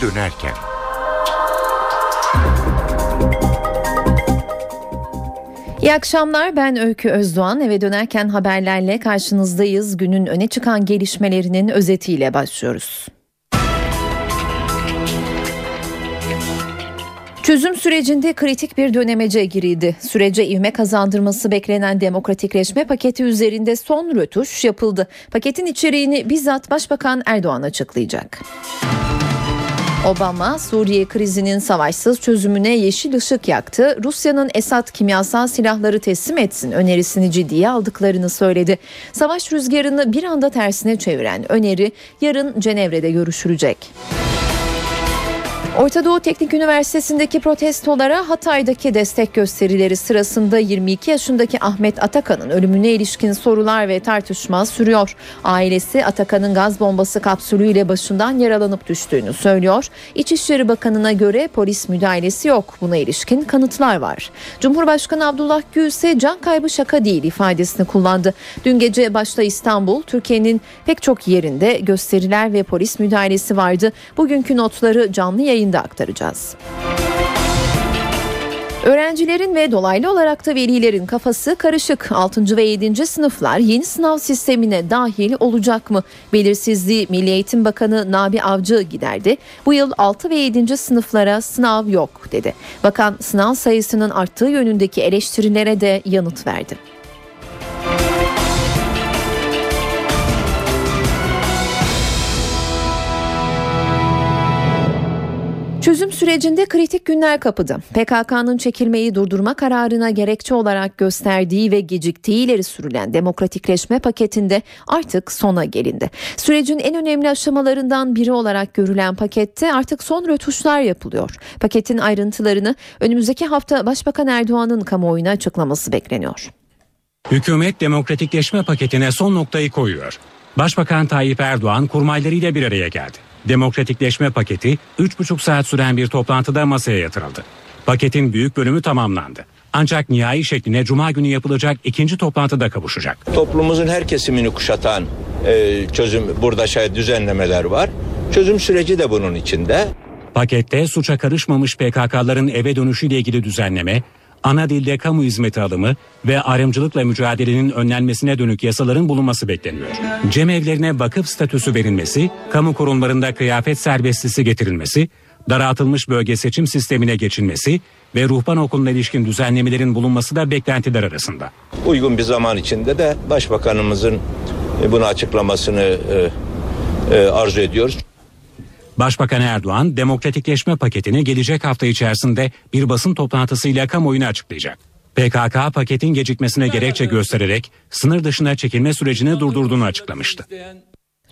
dönerken. İyi akşamlar ben Öykü Özdoğan eve dönerken haberlerle karşınızdayız. Günün öne çıkan gelişmelerinin özetiyle başlıyoruz. Çözüm sürecinde kritik bir dönemece girildi. Sürece ivme kazandırması beklenen demokratikleşme paketi üzerinde son rötuş yapıldı. Paketin içeriğini bizzat Başbakan Erdoğan açıklayacak. Obama Suriye krizinin savaşsız çözümüne yeşil ışık yaktı. Rusya'nın Esad kimyasal silahları teslim etsin önerisini ciddiye aldıklarını söyledi. Savaş rüzgarını bir anda tersine çeviren öneri yarın Cenevre'de görüşülecek. Orta Doğu Teknik Üniversitesi'ndeki protestolara Hatay'daki destek gösterileri sırasında 22 yaşındaki Ahmet Atakan'ın ölümüne ilişkin sorular ve tartışma sürüyor. Ailesi Atakan'ın gaz bombası kapsülüyle başından yaralanıp düştüğünü söylüyor. İçişleri Bakanı'na göre polis müdahalesi yok. Buna ilişkin kanıtlar var. Cumhurbaşkanı Abdullah Gül ise can kaybı şaka değil ifadesini kullandı. Dün gece başta İstanbul, Türkiye'nin pek çok yerinde gösteriler ve polis müdahalesi vardı. Bugünkü notları canlı yayın yayında aktaracağız. Öğrencilerin ve dolaylı olarak da velilerin kafası karışık. 6. ve 7. sınıflar yeni sınav sistemine dahil olacak mı? Belirsizliği Milli Eğitim Bakanı Nabi Avcı giderdi. Bu yıl 6 ve 7. sınıflara sınav yok dedi. Bakan sınav sayısının arttığı yönündeki eleştirilere de yanıt verdi. Çözüm sürecinde kritik günler kapıdı. PKK'nın çekilmeyi durdurma kararına gerekçe olarak gösterdiği ve geciktiği ileri sürülen demokratikleşme paketinde artık sona gelindi. Sürecin en önemli aşamalarından biri olarak görülen pakette artık son rötuşlar yapılıyor. Paketin ayrıntılarını önümüzdeki hafta Başbakan Erdoğan'ın kamuoyuna açıklaması bekleniyor. Hükümet demokratikleşme paketine son noktayı koyuyor. Başbakan Tayyip Erdoğan kurmaylarıyla bir araya geldi. Demokratikleşme paketi 3,5 saat süren bir toplantıda masaya yatırıldı. Paketin büyük bölümü tamamlandı. Ancak nihai şekline cuma günü yapılacak ikinci toplantıda kavuşacak. Toplumumuzun her kesimini kuşatan e, çözüm burada şey düzenlemeler var. Çözüm süreci de bunun içinde. Pakette suça karışmamış PKK'ların eve dönüşüyle ilgili düzenleme, ana dilde kamu hizmeti alımı ve ayrımcılıkla mücadelenin önlenmesine dönük yasaların bulunması bekleniyor. Cemevlerine vakıf statüsü verilmesi, kamu kurumlarında kıyafet serbestisi getirilmesi, daraltılmış bölge seçim sistemine geçilmesi ve ruhban okuluna ilişkin düzenlemelerin bulunması da beklentiler arasında. Uygun bir zaman içinde de Başbakanımızın bunu açıklamasını e, e, arzu ediyoruz. Başbakan Erdoğan demokratikleşme paketini gelecek hafta içerisinde bir basın toplantısıyla kamuoyuna açıklayacak. PKK paketin gecikmesine gerekçe göstererek sınır dışına çekilme sürecini durdurduğunu açıklamıştı.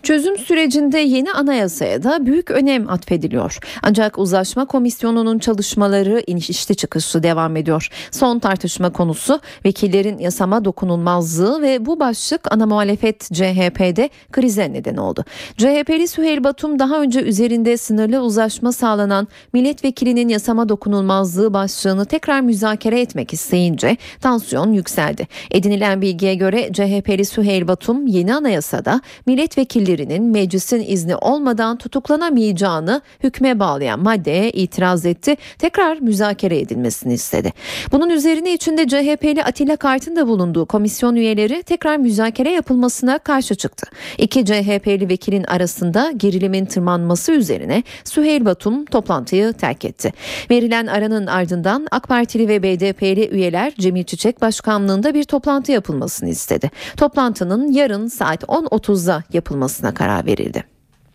Çözüm sürecinde yeni anayasaya da büyük önem atfediliyor. Ancak uzlaşma komisyonunun çalışmaları inişli çıkışlı devam ediyor. Son tartışma konusu vekillerin yasama dokunulmazlığı ve bu başlık ana muhalefet CHP'de krize neden oldu. CHP'li Süheyl Batum daha önce üzerinde sınırlı uzlaşma sağlanan milletvekilinin yasama dokunulmazlığı başlığını tekrar müzakere etmek isteyince tansiyon yükseldi. Edinilen bilgiye göre CHP'li Süheyl Batum yeni anayasada milletvekilleri vekillerinin meclisin izni olmadan tutuklanamayacağını hükme bağlayan maddeye itiraz etti. Tekrar müzakere edilmesini istedi. Bunun üzerine içinde CHP'li Atilla Kart'ın da bulunduğu komisyon üyeleri tekrar müzakere yapılmasına karşı çıktı. İki CHP'li vekilin arasında gerilimin tırmanması üzerine Süheyl Batum toplantıyı terk etti. Verilen aranın ardından AK Partili ve BDP'li üyeler Cemil Çiçek Başkanlığında bir toplantı yapılmasını istedi. Toplantının yarın saat 10.30'da yapılmasına alınmasına karar verildi.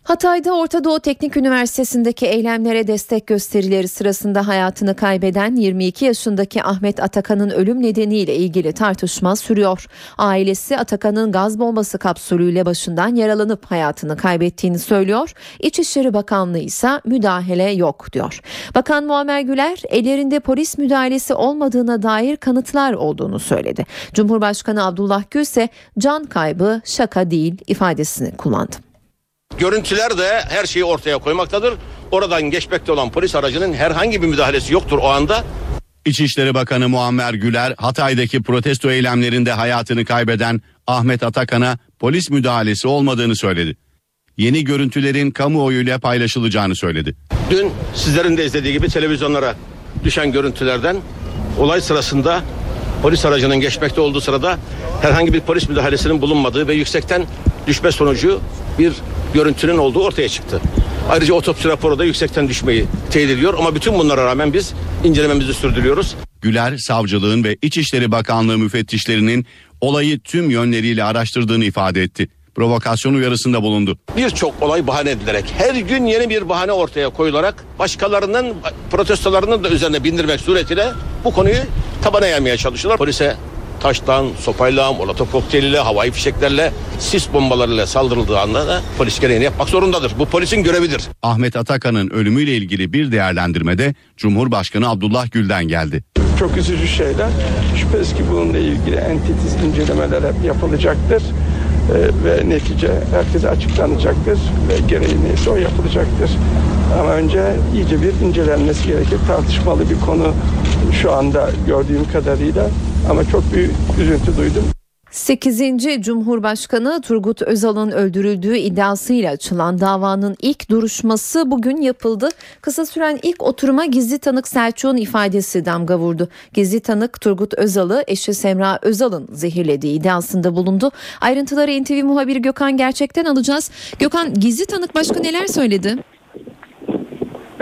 Hatay'da Orta Doğu Teknik Üniversitesi'ndeki eylemlere destek gösterileri sırasında hayatını kaybeden 22 yaşındaki Ahmet Atakan'ın ölüm nedeniyle ilgili tartışma sürüyor. Ailesi Atakan'ın gaz bombası kapsülüyle başından yaralanıp hayatını kaybettiğini söylüyor. İçişleri Bakanlığı ise müdahale yok diyor. Bakan Muammer Güler ellerinde polis müdahalesi olmadığına dair kanıtlar olduğunu söyledi. Cumhurbaşkanı Abdullah Gül ise can kaybı şaka değil ifadesini kullandı. Görüntüler de her şeyi ortaya koymaktadır. Oradan geçmekte olan polis aracının herhangi bir müdahalesi yoktur o anda. İçişleri Bakanı Muammer Güler Hatay'daki protesto eylemlerinde hayatını kaybeden Ahmet Atakan'a polis müdahalesi olmadığını söyledi. yeni görüntülerin kamuoyuyla paylaşılacağını söyledi. Dün sizlerin de izlediği gibi televizyonlara düşen görüntülerden olay sırasında polis aracının geçmekte olduğu sırada herhangi bir polis müdahalesinin bulunmadığı ve yüksekten düşme sonucu bir görüntünün olduğu ortaya çıktı. Ayrıca otopsi raporu da yüksekten düşmeyi teyit ediyor ama bütün bunlara rağmen biz incelememizi sürdürüyoruz. Güler, savcılığın ve İçişleri Bakanlığı müfettişlerinin olayı tüm yönleriyle araştırdığını ifade etti. Provokasyon uyarısında bulundu. Birçok olay bahane edilerek her gün yeni bir bahane ortaya koyularak başkalarının protestolarının da üzerine bindirmek suretiyle bu konuyu tabana yaymaya çalışıyorlar. Polise taştan, sopayla, molotov kokteyliyle, havai fişeklerle, sis bombalarıyla saldırıldığı anda da polis gereğini yapmak zorundadır. Bu polisin görevidir. Ahmet Atakan'ın ölümüyle ilgili bir değerlendirmede Cumhurbaşkanı Abdullah Gül'den geldi. Çok üzücü şeyler. Şüphesiz ki bununla ilgili en titiz incelemeler hep yapılacaktır. Ee, ve netice herkese açıklanacaktır ve gereği neyse o yapılacaktır. Ama önce iyice bir incelenmesi gerekir. Tartışmalı bir konu şu anda gördüğüm kadarıyla ama çok büyük üzüntü duydum. 8. Cumhurbaşkanı Turgut Özal'ın öldürüldüğü iddiasıyla açılan davanın ilk duruşması bugün yapıldı. Kısa süren ilk oturuma gizli tanık Selçuk'un ifadesi damga vurdu. Gizli tanık Turgut Özal'ı eşi Semra Özal'ın zehirlediği iddiasında bulundu. Ayrıntıları NTV muhabiri Gökhan Gerçek'ten alacağız. Gökhan gizli tanık başka neler söyledi?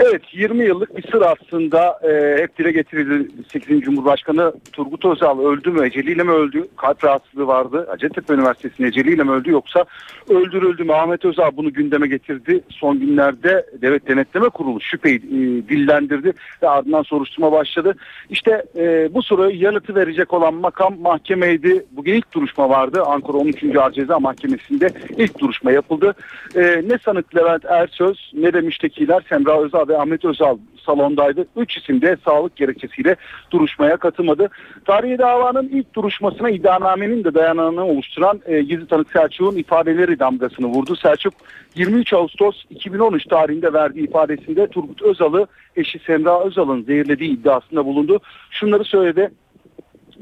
Evet 20 yıllık bir sır aslında e, hep dile getirildi. 8. Cumhurbaşkanı Turgut Özal öldü mü eceliyle mi öldü? Kalp rahatsızlığı vardı. Hacettepe Üniversitesi'nin eceliyle mi öldü yoksa öldürüldü mü? Ahmet Özal bunu gündeme getirdi. Son günlerde Devlet Denetleme Kurulu şüpheyi e, dillendirdi ve ardından soruşturma başladı. İşte e, bu soruyu yanıtı verecek olan makam mahkemeydi. Bugün ilk duruşma vardı. Ankara 13. Ağır Ceza Mahkemesi'nde ilk duruşma yapıldı. E, ne sanık Levent Ersöz ne de müştekiler Semra Özal ve Ahmet Özal salondaydı. Üç isim de sağlık gerekçesiyle duruşmaya katılmadı. Tarihi davanın ilk duruşmasına iddianamenin de dayanağını oluşturan e, gizli tanık Selçuk'un ifadeleri damgasını vurdu. Selçuk 23 Ağustos 2013 tarihinde verdiği ifadesinde Turgut Özal'ı eşi Semra Özal'ın zehirlediği iddiasında bulundu. Şunları söyledi.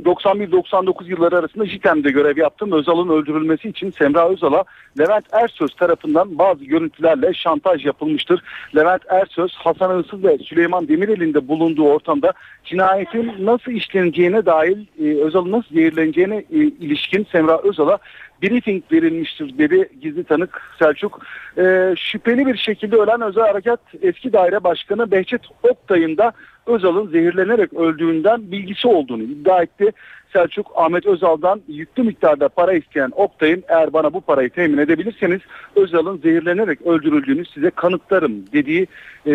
91-99 yılları arasında JITEM'de görev yaptım. Özal'ın öldürülmesi için Semra Özal'a Levent Ersöz tarafından bazı görüntülerle şantaj yapılmıştır. Levent Ersöz, Hasan Hırsız ve Süleyman Demirel'in de bulunduğu ortamda cinayetin nasıl işleneceğine dair e, Özal'ın nasıl zehirleneceğine e, ilişkin Semra Özal'a briefing verilmiştir dedi gizli tanık Selçuk. E, şüpheli bir şekilde ölen Özel Harekat eski daire başkanı Behçet Oktay'ın da Özal'ın zehirlenerek öldüğünden bilgisi olduğunu iddia etti. Selçuk Ahmet Özal'dan yüklü miktarda para isteyen Oktay'ın eğer bana bu parayı temin edebilirseniz Özal'ın zehirlenerek öldürüldüğünü size kanıtlarım dediği e,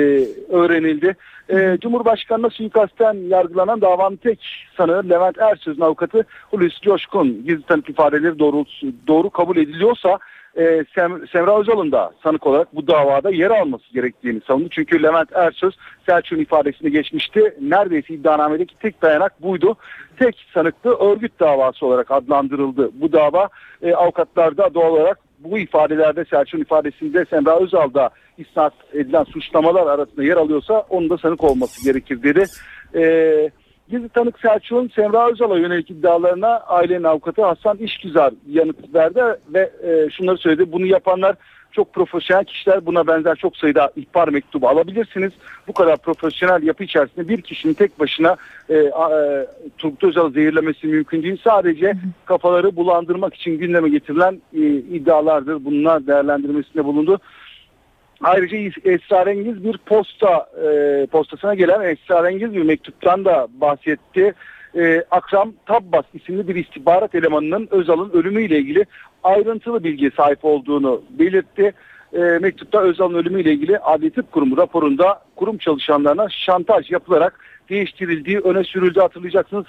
öğrenildi. E, Cumhurbaşkanı'na suikastten yargılanan davanın tek sanığı Levent Ersöz'ün avukatı Hulusi Coşkun gizli tanık ifadeleri doğru, doğru kabul ediliyorsa e, Sem Semra Özal'ın da sanık olarak bu davada yer alması gerektiğini savundu. Çünkü Levent Ersöz Selçuk'un ifadesini geçmişti. Neredeyse iddianamedeki tek dayanak buydu. Tek sanıklı örgüt davası olarak adlandırıldı bu dava. E, avukatlar doğal olarak bu ifadelerde Selçuk'un ifadesinde Semra Özal'da isnat edilen suçlamalar arasında yer alıyorsa onun da sanık olması gerekir dedi. Eee Gizli tanık Selçuk'un Semra Özal'a yönelik iddialarına ailenin avukatı Hasan İşgüzar yanıt verdi ve e, şunları söyledi. Bunu yapanlar çok profesyonel kişiler buna benzer çok sayıda ihbar mektubu alabilirsiniz. Bu kadar profesyonel yapı içerisinde bir kişinin tek başına e, e, Turgut Özal'ı zehirlemesi mümkün değil. Sadece kafaları bulandırmak için gündeme getirilen e, iddialardır. Bunlar değerlendirmesinde bulundu. Ayrıca esrarengiz bir posta e, postasına gelen esrarengiz bir mektuptan da bahsetti. E, Akram Tabbas isimli bir istihbarat elemanının Özal'ın ölümüyle ilgili ayrıntılı bilgiye sahip olduğunu belirtti. E, mektupta Özal'ın ölümüyle ilgili Adli Tıp Kurumu raporunda kurum çalışanlarına şantaj yapılarak değiştirildiği öne sürüldü hatırlayacaksınız.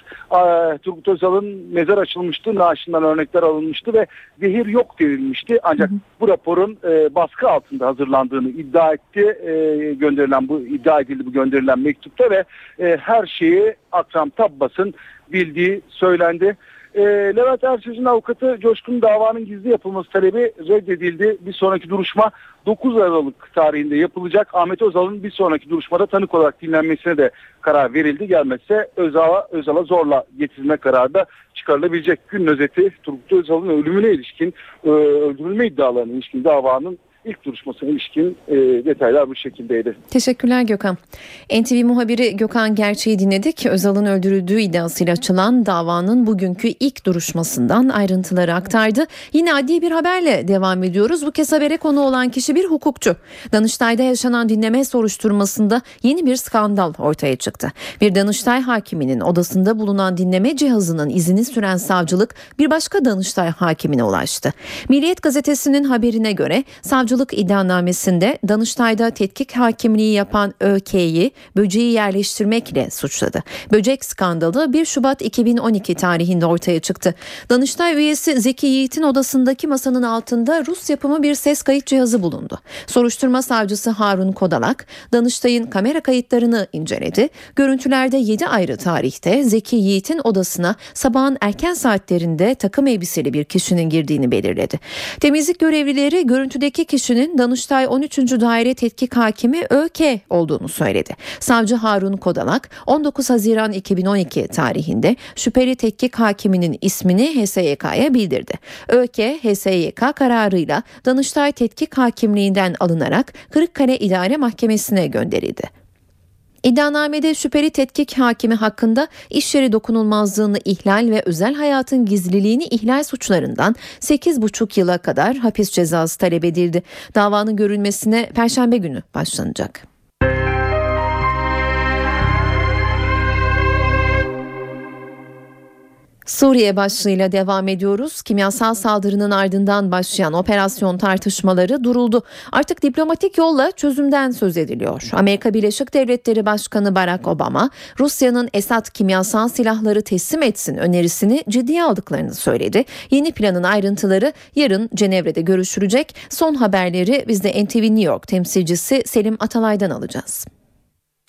Turgut Özal'ın mezar açılmıştı, naaşından örnekler alınmıştı ve zehir yok denilmişti. Ancak hı hı. bu raporun e, baskı altında hazırlandığını iddia etti. E, gönderilen bu iddia edildi bu gönderilen mektupta ve e, her şeyi Akram Tabbas'ın bildiği söylendi. E, Levent Ersöz'ün avukatı Coşkun davanın gizli yapılması talebi reddedildi. Bir sonraki duruşma 9 Aralık tarihinde yapılacak. Ahmet Özal'ın bir sonraki duruşmada tanık olarak dinlenmesine de karar verildi. Gelmezse Özal'a Özal'a zorla getirilme kararı da çıkarılabilecek. Gün özeti Turgut Özal'ın ölümüne ilişkin e, öldürülme iddialarına ilişkin davanın ilk duruşmasına ilişkin e, detaylar bu şekildeydi. Teşekkürler Gökhan. NTV muhabiri Gökhan Gerçeği dinledik. Özal'ın öldürüldüğü iddiasıyla açılan davanın bugünkü ilk duruşmasından ayrıntıları aktardı. Yine adli bir haberle devam ediyoruz. Bu kez habere konu olan kişi bir hukukçu. Danıştay'da yaşanan dinleme soruşturmasında yeni bir skandal ortaya çıktı. Bir Danıştay hakiminin odasında bulunan dinleme cihazının izini süren savcılık bir başka Danıştay hakimine ulaştı. Milliyet gazetesinin haberine göre savcılık iddianamesinde Danıştay'da tetkik hakimliği yapan ÖK'yi böceği yerleştirmekle suçladı. Böcek skandalı 1 Şubat 2012 tarihinde ortaya çıktı. Danıştay üyesi Zeki Yiğit'in odasındaki masanın altında Rus yapımı bir ses kayıt cihazı bulundu. Soruşturma savcısı Harun Kodalak, Danıştay'ın kamera kayıtlarını inceledi. Görüntülerde 7 ayrı tarihte Zeki Yiğit'in odasına sabahın erken saatlerinde takım elbiseli bir kişinin girdiğini belirledi. Temizlik görevlileri görüntüdeki kişinin Danıştay 13. Daire Tetkik Hakimi ÖK olduğunu söyledi. Savcı Harun Kodalak 19 Haziran 2012 tarihinde şüpheli tetkik hakiminin ismini HSYK'ya bildirdi. ÖK HSYK kararıyla Danıştay Tetkik Hakimliğinden alınarak Kırıkkale İdare Mahkemesi'ne gönderildi. İddianamede şüpheli tetkik hakimi hakkında iş yeri dokunulmazlığını ihlal ve özel hayatın gizliliğini ihlal suçlarından 8,5 yıla kadar hapis cezası talep edildi. Davanın görülmesine perşembe günü başlanacak. Suriye başlığıyla devam ediyoruz. Kimyasal saldırının ardından başlayan operasyon tartışmaları duruldu. Artık diplomatik yolla çözümden söz ediliyor. Amerika Birleşik Devletleri Başkanı Barack Obama, Rusya'nın Esad kimyasal silahları teslim etsin önerisini ciddiye aldıklarını söyledi. Yeni planın ayrıntıları yarın Cenevre'de görüşülecek. Son haberleri biz de NTV New York temsilcisi Selim Atalay'dan alacağız.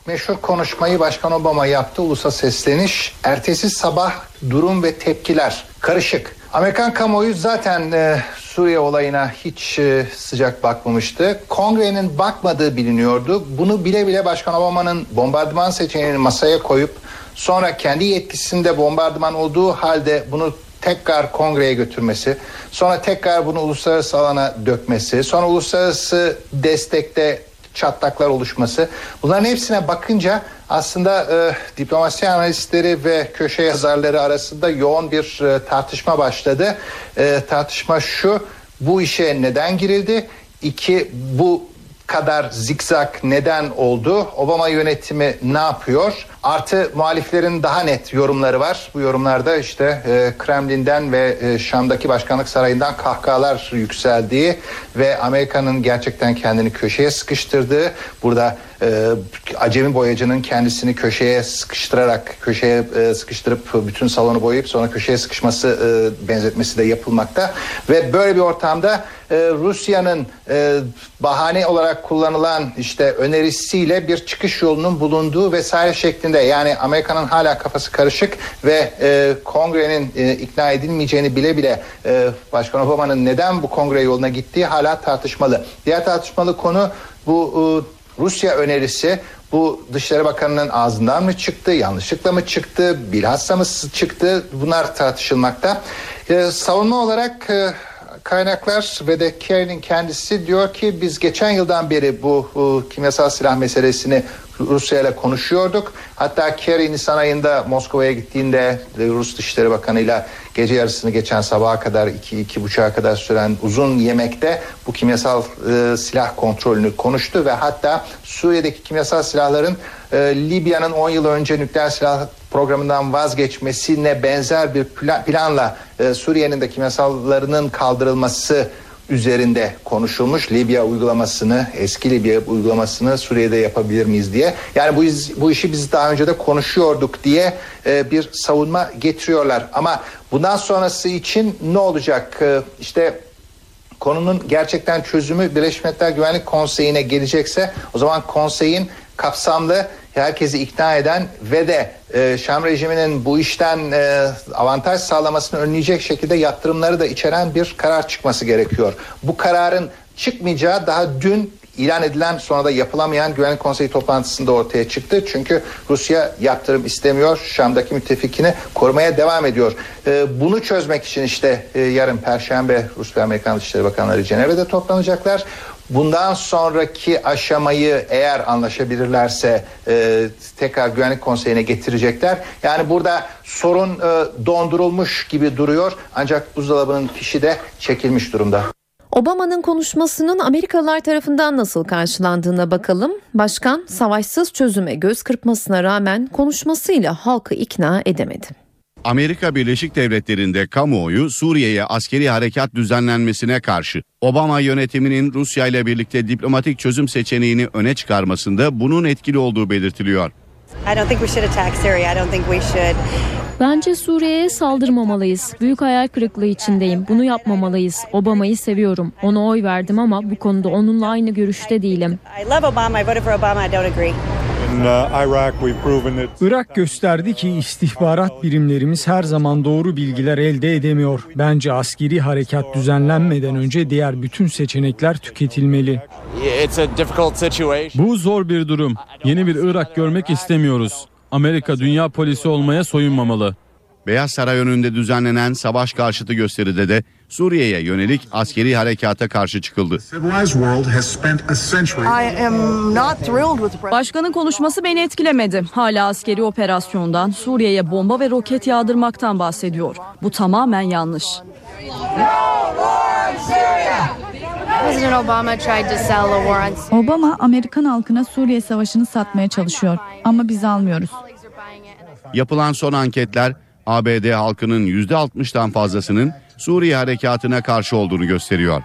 Meşhur konuşmayı Başkan Obama yaptı. Ulusa sesleniş. Ertesi sabah durum ve tepkiler karışık. Amerikan kamuoyu zaten e, Suriye olayına hiç e, sıcak bakmamıştı. Kongrenin bakmadığı biliniyordu. Bunu bile bile Başkan Obama'nın bombardıman seçeneğini masaya koyup sonra kendi yetkisinde bombardıman olduğu halde bunu tekrar kongreye götürmesi, sonra tekrar bunu uluslararası alana dökmesi, sonra uluslararası destekte çatlaklar oluşması. Bunların hepsine bakınca aslında e, diplomasi analistleri ve köşe yazarları arasında yoğun bir e, tartışma başladı. E, tartışma şu, bu işe neden girildi? İki, bu kadar zikzak neden oldu? Obama yönetimi ne yapıyor? Artı muhaliflerin daha net yorumları var. Bu yorumlarda işte e, Kremlin'den ve e, Şam'daki başkanlık sarayından kahkahalar yükseldiği ve Amerika'nın gerçekten kendini köşeye sıkıştırdığı, burada e, acemi boyacının kendisini köşeye sıkıştırarak, köşeye e, sıkıştırıp bütün salonu boyayıp sonra köşeye sıkışması e, benzetmesi de yapılmakta ve böyle bir ortamda e, Rusya'nın e, bahane olarak kullanılan işte önerisiyle bir çıkış yolunun bulunduğu vesaire şeklinde yani Amerika'nın hala kafası karışık ve e, kongrenin e, ikna edilmeyeceğini bile bile e, Başkan Obama'nın neden bu kongre yoluna gittiği hala tartışmalı. Diğer tartışmalı konu bu e, Rusya önerisi bu Dışişleri Bakanı'nın ağzından mı çıktı, yanlışlıkla mı çıktı, bilhassa mı çıktı bunlar tartışılmakta. Ee, savunma olarak e, kaynaklar ve de Kerry'nin kendisi diyor ki biz geçen yıldan beri bu, bu kimyasal silah meselesini Rusya ile konuşuyorduk. Hatta Kerry Nisan ayında Moskova'ya gittiğinde Rus Dışişleri Bakanı ile gece yarısını geçen sabaha kadar iki, iki buçuğa kadar süren uzun yemekte bu kimyasal e, silah kontrolünü konuştu ve hatta Suriye'deki kimyasal silahların e, Libya'nın 10 yıl önce nükleer silah programından vazgeçmesine benzer bir plan, planla e, Suriye'nin de kimyasallarının kaldırılması üzerinde konuşulmuş. Libya uygulamasını, eski Libya uygulamasını Suriye'de yapabilir miyiz diye. Yani bu, bu işi biz daha önce de konuşuyorduk diye e, bir savunma getiriyorlar. Ama bundan sonrası için ne olacak? E, işte konunun gerçekten çözümü Birleşmiş Milletler Güvenlik Konseyi'ne gelecekse o zaman konseyin kapsamlı herkesi ikna eden ve de e, Şam rejiminin bu işten e, avantaj sağlamasını önleyecek şekilde yaptırımları da içeren bir karar çıkması gerekiyor. Bu kararın çıkmayacağı daha dün ilan edilen sonra da yapılamayan Güvenlik Konseyi toplantısında ortaya çıktı. Çünkü Rusya yaptırım istemiyor. Şam'daki müttefikini korumaya devam ediyor. Ee, bunu çözmek için işte e, yarın Perşembe Rus ve Amerikan Dışişleri Bakanları Cenevre'de toplanacaklar. Bundan sonraki aşamayı eğer anlaşabilirlerse e, tekrar güvenlik konseyine getirecekler. Yani burada sorun e, dondurulmuş gibi duruyor ancak buzdolabının fişi de çekilmiş durumda. Obama'nın konuşmasının Amerikalılar tarafından nasıl karşılandığına bakalım. Başkan savaşsız çözüme göz kırpmasına rağmen konuşmasıyla halkı ikna edemedi. Amerika Birleşik Devletleri'nde kamuoyu Suriye'ye askeri harekat düzenlenmesine karşı. Obama yönetiminin Rusya ile birlikte diplomatik çözüm seçeneğini öne çıkarmasında bunun etkili olduğu belirtiliyor. I don't think we should attack Syria. I don't think we should. Bence Suriye'ye saldırmamalıyız. Büyük hayal kırıklığı içindeyim. Bunu yapmamalıyız. Obama'yı seviyorum. Ona oy verdim ama bu konuda onunla aynı görüşte değilim. Agree. Irak gösterdi ki istihbarat birimlerimiz her zaman doğru bilgiler elde edemiyor. Bence askeri harekat düzenlenmeden önce diğer bütün seçenekler tüketilmeli. Bu zor bir durum. Yeni bir Irak görmek istemiyoruz. Amerika dünya polisi olmaya soyunmamalı. Beyaz Saray önünde düzenlenen savaş karşıtı gösteride de Suriye'ye yönelik askeri harekata karşı çıkıldı. Başkanın konuşması beni etkilemedi. Hala askeri operasyondan, Suriye'ye bomba ve roket yağdırmaktan bahsediyor. Bu tamamen yanlış. Obama Amerikan halkına Suriye savaşını satmaya çalışıyor ama biz almıyoruz. Yapılan son anketler ABD halkının %60'dan fazlasının Suriye harekatına karşı olduğunu gösteriyor.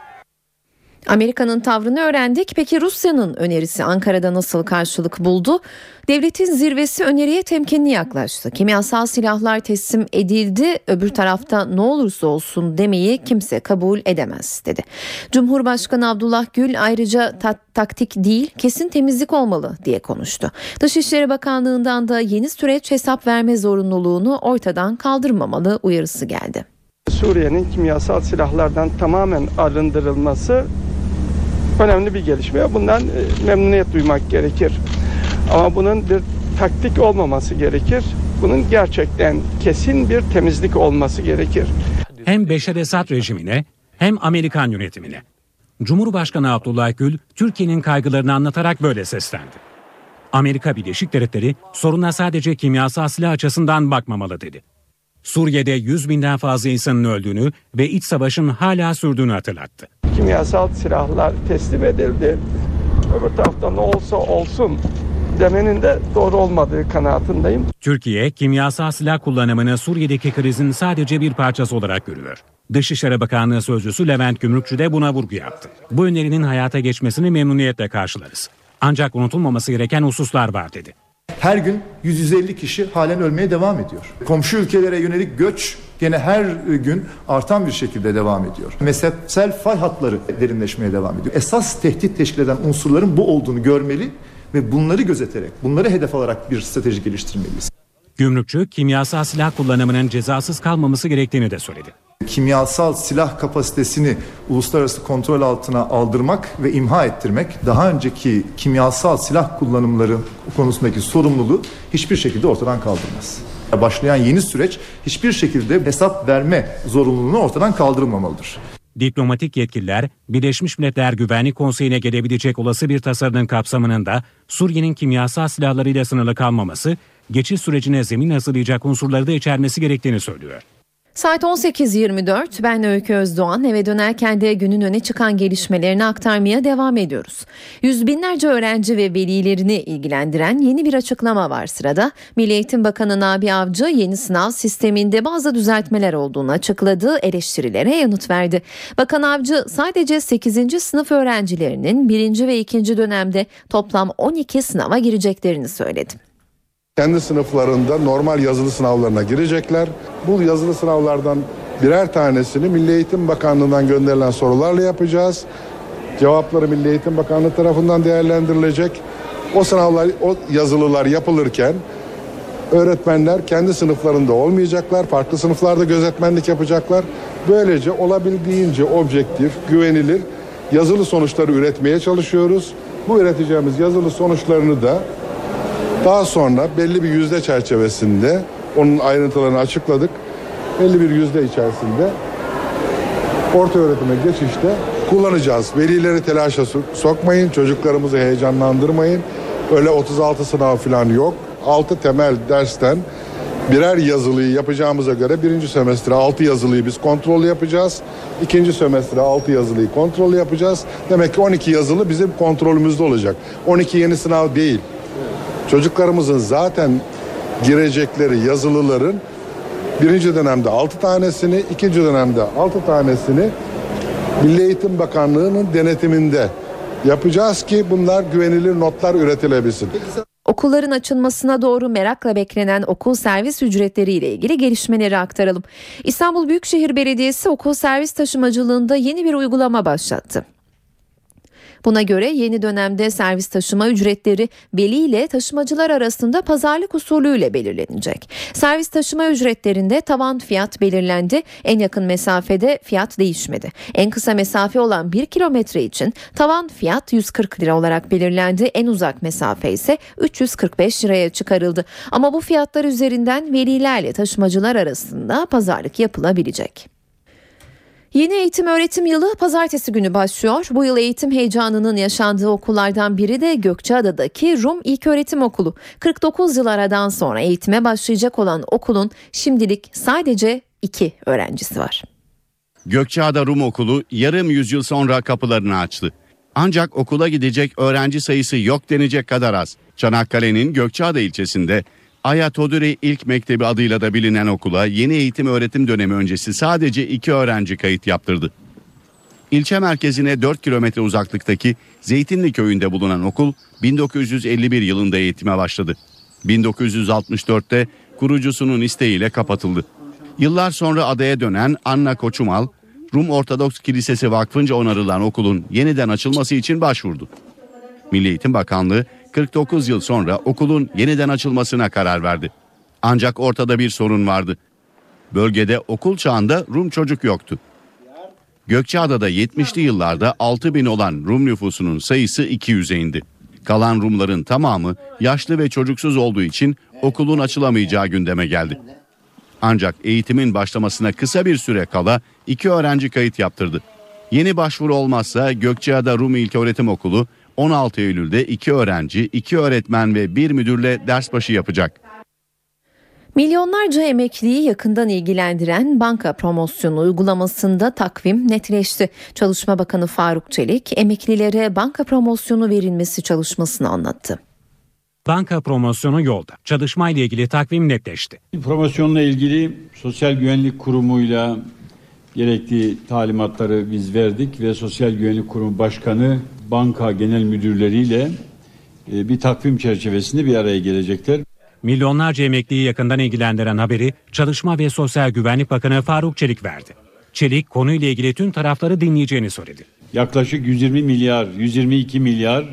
Amerika'nın tavrını öğrendik. Peki Rusya'nın önerisi Ankara'da nasıl karşılık buldu? Devletin zirvesi öneriye temkinli yaklaştı. Kimyasal silahlar teslim edildi. Öbür tarafta ne olursa olsun demeyi kimse kabul edemez dedi. Cumhurbaşkanı Abdullah Gül ayrıca ta- taktik değil kesin temizlik olmalı diye konuştu. Dışişleri Bakanlığı'ndan da yeni süreç hesap verme zorunluluğunu ortadan kaldırmamalı uyarısı geldi. Suriye'nin kimyasal silahlardan tamamen arındırılması önemli bir gelişme. Bundan e, memnuniyet duymak gerekir. Ama bunun bir taktik olmaması gerekir. Bunun gerçekten kesin bir temizlik olması gerekir. Hem Beşer Esad rejimine hem Amerikan yönetimine. Cumhurbaşkanı Abdullah Gül Türkiye'nin kaygılarını anlatarak böyle seslendi. Amerika Birleşik Devletleri soruna sadece kimyasal silah açısından bakmamalı dedi. Suriye'de 100 binden fazla insanın öldüğünü ve iç savaşın hala sürdüğünü hatırlattı. Kimyasal silahlar teslim edildi. Öbür tarafta ne olsa olsun demenin de doğru olmadığı kanaatindeyim. Türkiye, kimyasal silah kullanımını Suriye'deki krizin sadece bir parçası olarak görüyor. Dışişleri Bakanlığı Sözcüsü Levent Gümrükçü de buna vurgu yaptı. Bu önerinin hayata geçmesini memnuniyetle karşılarız. Ancak unutulmaması gereken hususlar var dedi. Her gün 150 kişi halen ölmeye devam ediyor. Komşu ülkelere yönelik göç gene her gün artan bir şekilde devam ediyor. Mezhepsel fay hatları derinleşmeye devam ediyor. Esas tehdit teşkil eden unsurların bu olduğunu görmeli ve bunları gözeterek, bunları hedef alarak bir strateji geliştirmeliyiz. Gümrükçü, kimyasal silah kullanımının cezasız kalmaması gerektiğini de söyledi. Kimyasal silah kapasitesini uluslararası kontrol altına aldırmak ve imha ettirmek daha önceki kimyasal silah kullanımları konusundaki sorumluluğu hiçbir şekilde ortadan kaldırmaz. Başlayan yeni süreç hiçbir şekilde hesap verme zorunluluğunu ortadan kaldırmamalıdır. Diplomatik yetkililer Birleşmiş Milletler Güvenlik Konseyi'ne gelebilecek olası bir tasarının kapsamının da Suriye'nin kimyasal silahlarıyla sınırlı kalmaması, geçiş sürecine zemin hazırlayacak unsurları da içermesi gerektiğini söylüyor. Saat 18.24 ben Öykü Özdoğan eve dönerken de günün öne çıkan gelişmelerini aktarmaya devam ediyoruz. Yüz binlerce öğrenci ve velilerini ilgilendiren yeni bir açıklama var sırada. Milli Eğitim Bakanı Nabi Avcı yeni sınav sisteminde bazı düzeltmeler olduğunu açıkladığı eleştirilere yanıt verdi. Bakan Avcı sadece 8. sınıf öğrencilerinin 1. ve 2. dönemde toplam 12 sınava gireceklerini söyledi. Kendi sınıflarında normal yazılı sınavlarına girecekler. Bu yazılı sınavlardan birer tanesini Milli Eğitim Bakanlığı'ndan gönderilen sorularla yapacağız. Cevapları Milli Eğitim Bakanlığı tarafından değerlendirilecek. O sınavlar, o yazılılar yapılırken öğretmenler kendi sınıflarında olmayacaklar. Farklı sınıflarda gözetmenlik yapacaklar. Böylece olabildiğince objektif, güvenilir yazılı sonuçları üretmeye çalışıyoruz. Bu üreteceğimiz yazılı sonuçlarını da daha sonra belli bir yüzde çerçevesinde onun ayrıntılarını açıkladık. Belli bir yüzde içerisinde orta öğretime geçişte kullanacağız. Velileri telaşa so- sokmayın, çocuklarımızı heyecanlandırmayın. Öyle 36 sınav falan yok. 6 temel dersten birer yazılıyı yapacağımıza göre birinci semestre 6 yazılıyı biz kontrol yapacağız. İkinci semestre 6 yazılıyı kontrol yapacağız. Demek ki 12 yazılı bizim kontrolümüzde olacak. 12 yeni sınav değil. Çocuklarımızın zaten girecekleri yazılıların birinci dönemde 6 tanesini, ikinci dönemde 6 tanesini Milli Eğitim Bakanlığı'nın denetiminde yapacağız ki bunlar güvenilir notlar üretilebilsin. Okulların açılmasına doğru merakla beklenen okul servis ücretleri ile ilgili gelişmeleri aktaralım. İstanbul Büyükşehir Belediyesi okul servis taşımacılığında yeni bir uygulama başlattı. Buna göre yeni dönemde servis taşıma ücretleri veli ile taşımacılar arasında pazarlık usulüyle belirlenecek. Servis taşıma ücretlerinde tavan fiyat belirlendi. En yakın mesafede fiyat değişmedi. En kısa mesafe olan 1 kilometre için tavan fiyat 140 lira olarak belirlendi. En uzak mesafe ise 345 liraya çıkarıldı. Ama bu fiyatlar üzerinden velilerle taşımacılar arasında pazarlık yapılabilecek. Yeni eğitim öğretim yılı pazartesi günü başlıyor. Bu yıl eğitim heyecanının yaşandığı okullardan biri de Gökçeada'daki Rum İlköğretim Okulu. 49 yıl aradan sonra eğitime başlayacak olan okulun şimdilik sadece iki öğrencisi var. Gökçeada Rum Okulu yarım yüzyıl sonra kapılarını açtı. Ancak okula gidecek öğrenci sayısı yok denecek kadar az. Çanakkale'nin Gökçeada ilçesinde Aya Toduri İlk Mektebi adıyla da bilinen okula yeni eğitim öğretim dönemi öncesi sadece iki öğrenci kayıt yaptırdı. İlçe merkezine 4 kilometre uzaklıktaki Zeytinli köyünde bulunan okul 1951 yılında eğitime başladı. 1964'te kurucusunun isteğiyle kapatıldı. Yıllar sonra adaya dönen Anna Koçumal, Rum Ortodoks Kilisesi Vakfı'nca onarılan okulun yeniden açılması için başvurdu. Milli Eğitim Bakanlığı 49 yıl sonra okulun yeniden açılmasına karar verdi. Ancak ortada bir sorun vardı. Bölgede okul çağında Rum çocuk yoktu. Gökçeada'da 70'li yıllarda 6 bin olan Rum nüfusunun sayısı 200'e indi. Kalan Rumların tamamı yaşlı ve çocuksuz olduğu için okulun açılamayacağı gündeme geldi. Ancak eğitimin başlamasına kısa bir süre kala iki öğrenci kayıt yaptırdı. Yeni başvuru olmazsa Gökçeada Rum İlköğretim Okulu 16 Eylül'de iki öğrenci, iki öğretmen ve bir müdürle ders başı yapacak. Milyonlarca emekliyi yakından ilgilendiren banka promosyonu uygulamasında takvim netleşti. Çalışma Bakanı Faruk Çelik emeklilere banka promosyonu verilmesi çalışmasını anlattı. Banka promosyonu yolda. Çalışma ile ilgili takvim netleşti. Promosyonla ilgili Sosyal Güvenlik Kurumu'yla gerekli talimatları biz verdik ve Sosyal Güvenlik Kurumu Başkanı banka genel müdürleriyle e, bir takvim çerçevesinde bir araya gelecekler. Milyonlarca emekliyi yakından ilgilendiren haberi Çalışma ve Sosyal Güvenlik Bakanı Faruk Çelik verdi. Çelik konuyla ilgili tüm tarafları dinleyeceğini söyledi. Yaklaşık 120 milyar, 122 milyar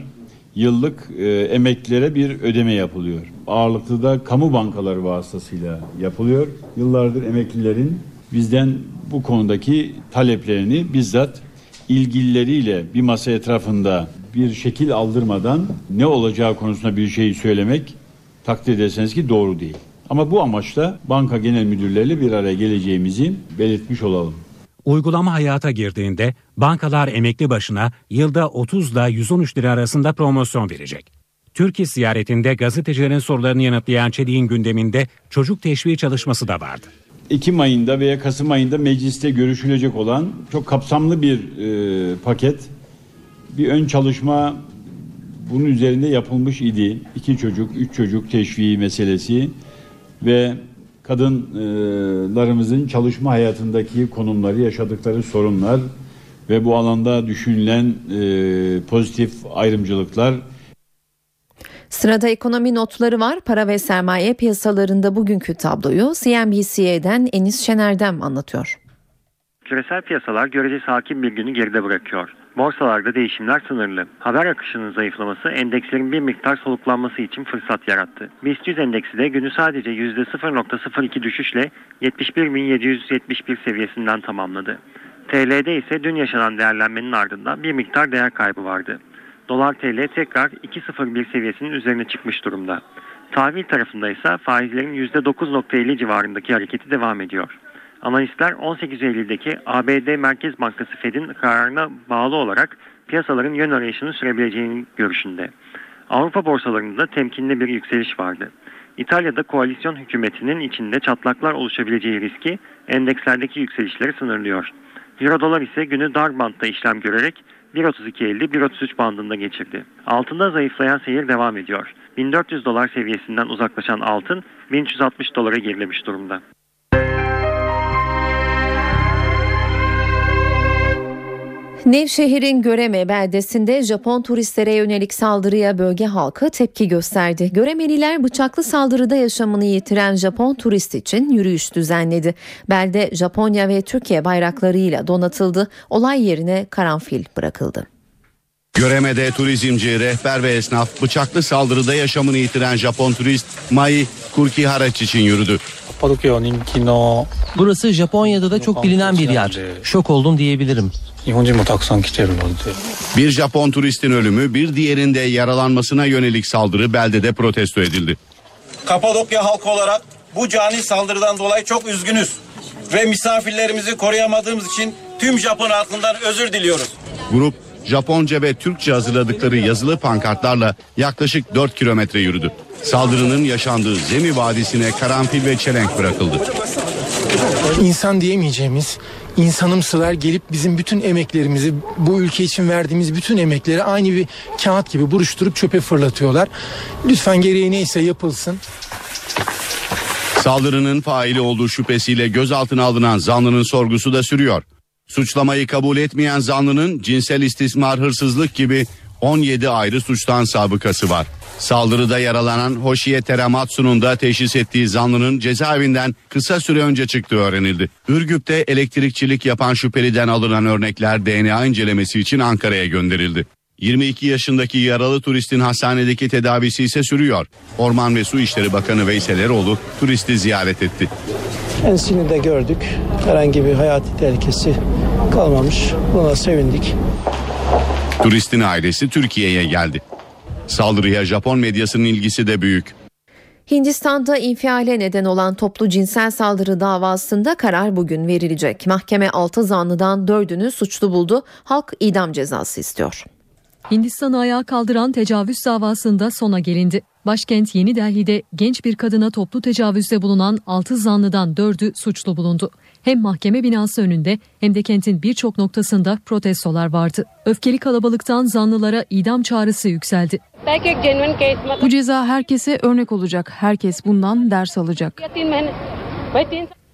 yıllık e, emeklilere bir ödeme yapılıyor. Ağırlıklı da kamu bankaları vasıtasıyla yapılıyor. Yıllardır emeklilerin bizden bu konudaki taleplerini bizzat ilgilileriyle bir masa etrafında bir şekil aldırmadan ne olacağı konusunda bir şey söylemek takdir ederseniz ki doğru değil. Ama bu amaçla banka genel müdürleriyle bir araya geleceğimizi belirtmiş olalım. Uygulama hayata girdiğinde bankalar emekli başına yılda 30 ile 113 lira arasında promosyon verecek. Türkiye ziyaretinde gazetecilerin sorularını yanıtlayan Çelik'in gündeminde çocuk teşviği çalışması da vardı. Ekim ayında veya Kasım ayında mecliste görüşülecek olan çok kapsamlı bir e, paket. Bir ön çalışma bunun üzerinde yapılmış idi. İki çocuk, üç çocuk teşviği meselesi ve kadınlarımızın çalışma hayatındaki konumları, yaşadıkları sorunlar ve bu alanda düşünülen e, pozitif ayrımcılıklar Sırada ekonomi notları var. Para ve sermaye piyasalarında bugünkü tabloyu CNBC'den Enis Şener'den anlatıyor. Küresel piyasalar göreceli sakin bir günü geride bırakıyor. Borsalarda değişimler sınırlı. Haber akışının zayıflaması endekslerin bir miktar soluklanması için fırsat yarattı. BIST 100 endeksi de günü sadece %0.02 düşüşle 71.771 seviyesinden tamamladı. TL'de ise dün yaşanan değerlenmenin ardından bir miktar değer kaybı vardı. Dolar TL tekrar 2.01 seviyesinin üzerine çıkmış durumda. Tahvil tarafında ise faizlerin %9.50 civarındaki hareketi devam ediyor. Analistler 18 Eylül'deki ABD Merkez Bankası Fed'in kararına bağlı olarak piyasaların yön arayışını sürebileceğini görüşünde. Avrupa borsalarında temkinli bir yükseliş vardı. İtalya'da koalisyon hükümetinin içinde çatlaklar oluşabileceği riski endekslerdeki yükselişleri sınırlıyor. Euro dolar ise günü dar bantta işlem görerek 1.32.50-1.33 bandında geçirdi. Altında zayıflayan seyir devam ediyor. 1400 dolar seviyesinden uzaklaşan altın 1360 dolara gerilemiş durumda. Nevşehir'in Göreme beldesinde Japon turistlere yönelik saldırıya bölge halkı tepki gösterdi. Göremeliler bıçaklı saldırıda yaşamını yitiren Japon turist için yürüyüş düzenledi. Belde Japonya ve Türkiye bayraklarıyla donatıldı. Olay yerine karanfil bırakıldı. Göreme'de turizmci, rehber ve esnaf bıçaklı saldırıda yaşamını yitiren Japon turist Mai Kurkiharaç için yürüdü. Burası Japonya'da da çok bilinen bir yer. Şok oldum diyebilirim. Bir Japon turistin ölümü bir diğerinde yaralanmasına yönelik saldırı beldede protesto edildi. Kapadokya halkı olarak bu cani saldırıdan dolayı çok üzgünüz. Ve misafirlerimizi koruyamadığımız için tüm Japon halkından özür diliyoruz. Grup Japonca ve Türkçe hazırladıkları yazılı pankartlarla yaklaşık 4 kilometre yürüdü. Saldırının yaşandığı Zemi Vadisi'ne karanfil ve çelenk bırakıldı. İnsan diyemeyeceğimiz insanımsılar gelip bizim bütün emeklerimizi bu ülke için verdiğimiz bütün emekleri aynı bir kağıt gibi buruşturup çöpe fırlatıyorlar. Lütfen gereği neyse yapılsın. Saldırının faili olduğu şüphesiyle gözaltına alınan zanlının sorgusu da sürüyor. Suçlamayı kabul etmeyen zanlının cinsel istismar, hırsızlık gibi 17 ayrı suçtan sabıkası var. Saldırıda yaralanan Hoşiye Teramatsu'nun da teşhis ettiği zanlının cezaevinden kısa süre önce çıktığı öğrenildi. Ürgüp'te elektrikçilik yapan şüpheliden alınan örnekler DNA incelemesi için Ankara'ya gönderildi. 22 yaşındaki yaralı turistin hastanedeki tedavisi ise sürüyor. Orman ve Su İşleri Bakanı Veysel Eroğlu turisti ziyaret etti. Ensini de gördük. Herhangi bir hayati tehlikesi kalmamış. Buna sevindik. Turistin ailesi Türkiye'ye geldi. Saldırıya Japon medyasının ilgisi de büyük. Hindistan'da infiale neden olan toplu cinsel saldırı davasında karar bugün verilecek. Mahkeme 6 zanlıdan 4'ünü suçlu buldu. Halk idam cezası istiyor. Hindistan'ı ayağa kaldıran tecavüz davasında sona gelindi. Başkent Yeni Delhi'de genç bir kadına toplu tecavüzde bulunan 6 zanlıdan 4'ü suçlu bulundu. Hem mahkeme binası önünde hem de kentin birçok noktasında protestolar vardı. Öfkeli kalabalıktan zanlılara idam çağrısı yükseldi. Bu ceza herkese örnek olacak. Herkes bundan ders alacak.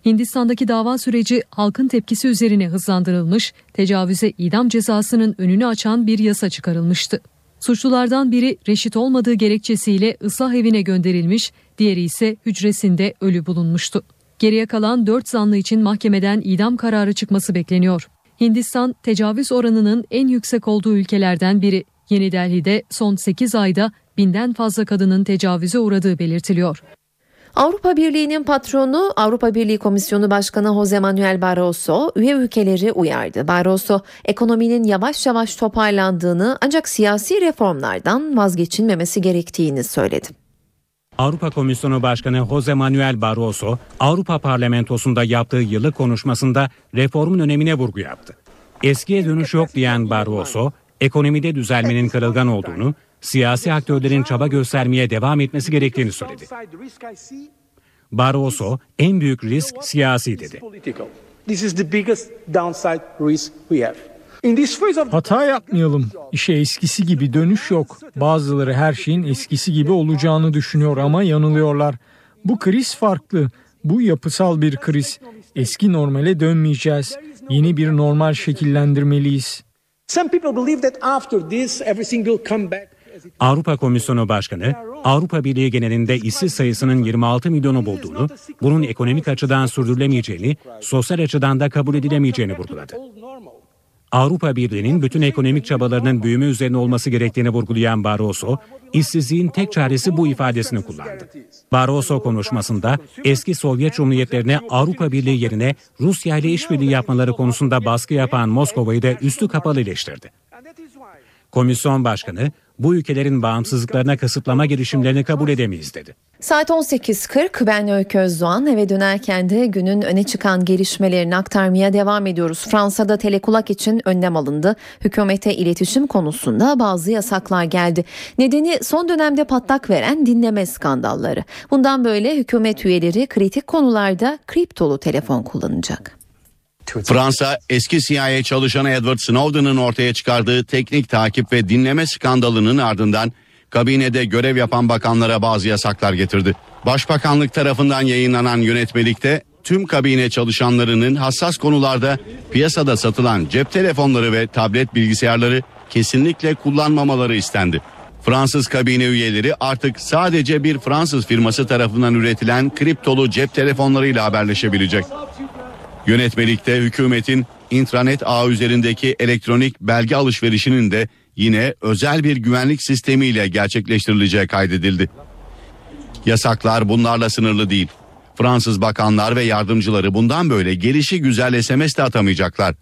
Hindistan'daki dava süreci halkın tepkisi üzerine hızlandırılmış, tecavüze idam cezasının önünü açan bir yasa çıkarılmıştı. Suçlulardan biri reşit olmadığı gerekçesiyle ıslah evine gönderilmiş, diğeri ise hücresinde ölü bulunmuştu. Geriye kalan 4 zanlı için mahkemeden idam kararı çıkması bekleniyor. Hindistan tecavüz oranının en yüksek olduğu ülkelerden biri. Yeni Delhi'de son 8 ayda binden fazla kadının tecavüze uğradığı belirtiliyor. Avrupa Birliği'nin patronu Avrupa Birliği Komisyonu Başkanı Jose Manuel Barroso üye ülkeleri uyardı. Barroso ekonominin yavaş yavaş toparlandığını ancak siyasi reformlardan vazgeçilmemesi gerektiğini söyledi. Avrupa Komisyonu Başkanı Jose Manuel Barroso, Avrupa Parlamentosu'nda yaptığı yıllık konuşmasında reformun önemine vurgu yaptı. Eskiye dönüş yok diyen Barroso, ekonomide düzelmenin kırılgan olduğunu, siyasi aktörlerin çaba göstermeye devam etmesi gerektiğini söyledi. Barroso, en büyük risk siyasi dedi. Hata yapmayalım. İşe eskisi gibi dönüş yok. Bazıları her şeyin eskisi gibi olacağını düşünüyor ama yanılıyorlar. Bu kriz farklı. Bu yapısal bir kriz. Eski normale dönmeyeceğiz. Yeni bir normal şekillendirmeliyiz. Avrupa Komisyonu Başkanı, Avrupa Birliği genelinde işsiz sayısının 26 milyonu bulduğunu, bunun ekonomik açıdan sürdürülemeyeceğini, sosyal açıdan da kabul edilemeyeceğini vurguladı. Avrupa Birliği'nin bütün ekonomik çabalarının büyüme üzerine olması gerektiğini vurgulayan Barroso, işsizliğin tek çaresi bu ifadesini kullandı. Barroso konuşmasında eski Sovyet Cumhuriyetlerine Avrupa Birliği yerine Rusya ile işbirliği yapmaları konusunda baskı yapan Moskova'yı da üstü kapalı eleştirdi. Komisyon Başkanı bu ülkelerin bağımsızlıklarına kısıtlama girişimlerini kabul edemeyiz dedi. Saat 18.40 ben Öykü Özdoğan eve dönerken de günün öne çıkan gelişmelerini aktarmaya devam ediyoruz. Fransa'da telekulak için önlem alındı. Hükümete iletişim konusunda bazı yasaklar geldi. Nedeni son dönemde patlak veren dinleme skandalları. Bundan böyle hükümet üyeleri kritik konularda kriptolu telefon kullanacak. Fransa eski CIA çalışanı Edward Snowden'ın ortaya çıkardığı teknik takip ve dinleme skandalının ardından kabinede görev yapan bakanlara bazı yasaklar getirdi. Başbakanlık tarafından yayınlanan yönetmelikte tüm kabine çalışanlarının hassas konularda piyasada satılan cep telefonları ve tablet bilgisayarları kesinlikle kullanmamaları istendi. Fransız kabine üyeleri artık sadece bir Fransız firması tarafından üretilen kriptolu cep telefonlarıyla haberleşebilecek. Yönetmelikte hükümetin intranet ağ üzerindeki elektronik belge alışverişinin de yine özel bir güvenlik sistemiyle gerçekleştirileceği kaydedildi. Yasaklar bunlarla sınırlı değil. Fransız bakanlar ve yardımcıları bundan böyle gelişi güzel SMS de atamayacaklar.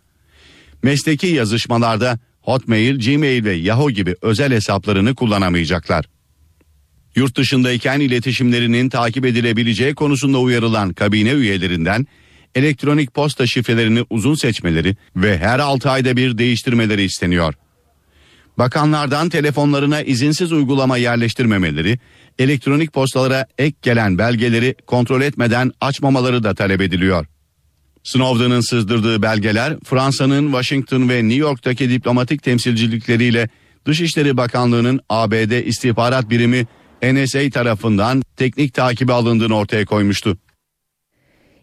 Mesleki yazışmalarda Hotmail, Gmail ve Yahoo gibi özel hesaplarını kullanamayacaklar. Yurt dışındayken iletişimlerinin takip edilebileceği konusunda uyarılan kabine üyelerinden elektronik posta şifrelerini uzun seçmeleri ve her 6 ayda bir değiştirmeleri isteniyor. Bakanlardan telefonlarına izinsiz uygulama yerleştirmemeleri, elektronik postalara ek gelen belgeleri kontrol etmeden açmamaları da talep ediliyor. Snowden'ın sızdırdığı belgeler Fransa'nın Washington ve New York'taki diplomatik temsilcilikleriyle Dışişleri Bakanlığı'nın ABD istihbarat birimi NSA tarafından teknik takibi alındığını ortaya koymuştu.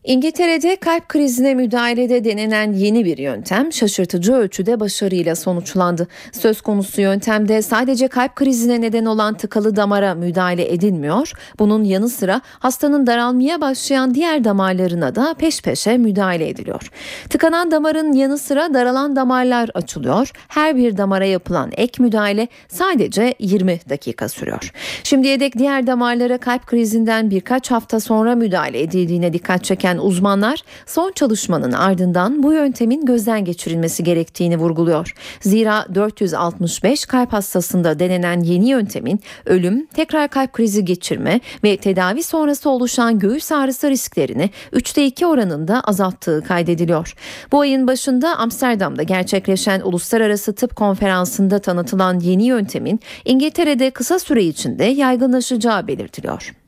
İngiltere'de kalp krizine müdahalede denenen yeni bir yöntem şaşırtıcı ölçüde başarıyla sonuçlandı. Söz konusu yöntemde sadece kalp krizine neden olan tıkalı damara müdahale edilmiyor. Bunun yanı sıra hastanın daralmaya başlayan diğer damarlarına da peş peşe müdahale ediliyor. Tıkanan damarın yanı sıra daralan damarlar açılıyor. Her bir damara yapılan ek müdahale sadece 20 dakika sürüyor. Şimdiye dek diğer damarlara kalp krizinden birkaç hafta sonra müdahale edildiğine dikkat çeken uzmanlar son çalışmanın ardından bu yöntemin gözden geçirilmesi gerektiğini vurguluyor. Zira 465 kalp hastasında denenen yeni yöntemin ölüm, tekrar kalp krizi geçirme ve tedavi sonrası oluşan göğüs ağrısı risklerini 3'te 2 oranında azalttığı kaydediliyor. Bu ayın başında Amsterdam'da gerçekleşen uluslararası tıp konferansında tanıtılan yeni yöntemin İngiltere'de kısa süre içinde yaygınlaşacağı belirtiliyor.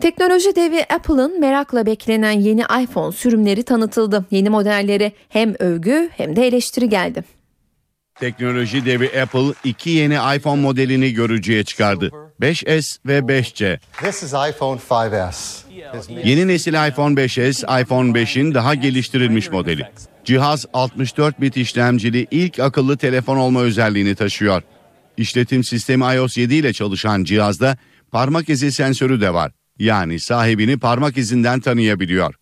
Teknoloji devi Apple'ın merakla beklenen yeni iPhone sürümleri tanıtıldı. Yeni modellere hem övgü hem de eleştiri geldi. Teknoloji devi Apple iki yeni iPhone modelini görücüye çıkardı. 5S ve 5C. This is iPhone 5S. Yeni nesil iPhone 5S, iPhone 5'in daha geliştirilmiş modeli. Cihaz 64 bit işlemcili ilk akıllı telefon olma özelliğini taşıyor. İşletim sistemi iOS 7 ile çalışan cihazda parmak izi sensörü de var. Yani sahibini parmak izinden tanıyabiliyor.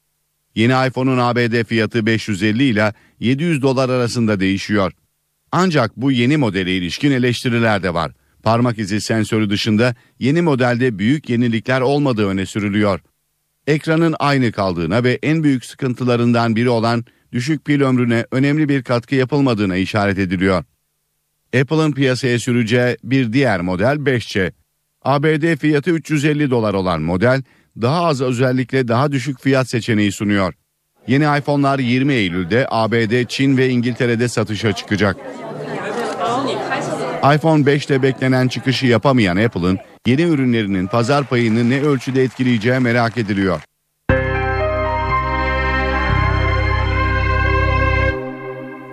Yeni iPhone'un ABD fiyatı 550 ile 700 dolar arasında değişiyor. Ancak bu yeni modele ilişkin eleştiriler de var. Parmak izi sensörü dışında yeni modelde büyük yenilikler olmadığı öne sürülüyor. Ekranın aynı kaldığına ve en büyük sıkıntılarından biri olan düşük pil ömrüne önemli bir katkı yapılmadığına işaret ediliyor. Apple'ın piyasaya süreceği bir diğer model 5C. ABD fiyatı 350 dolar olan model daha az özellikle daha düşük fiyat seçeneği sunuyor. Yeni iPhone'lar 20 Eylül'de ABD, Çin ve İngiltere'de satışa çıkacak. iPhone 5'te beklenen çıkışı yapamayan Apple'ın yeni ürünlerinin pazar payını ne ölçüde etkileyeceği merak ediliyor.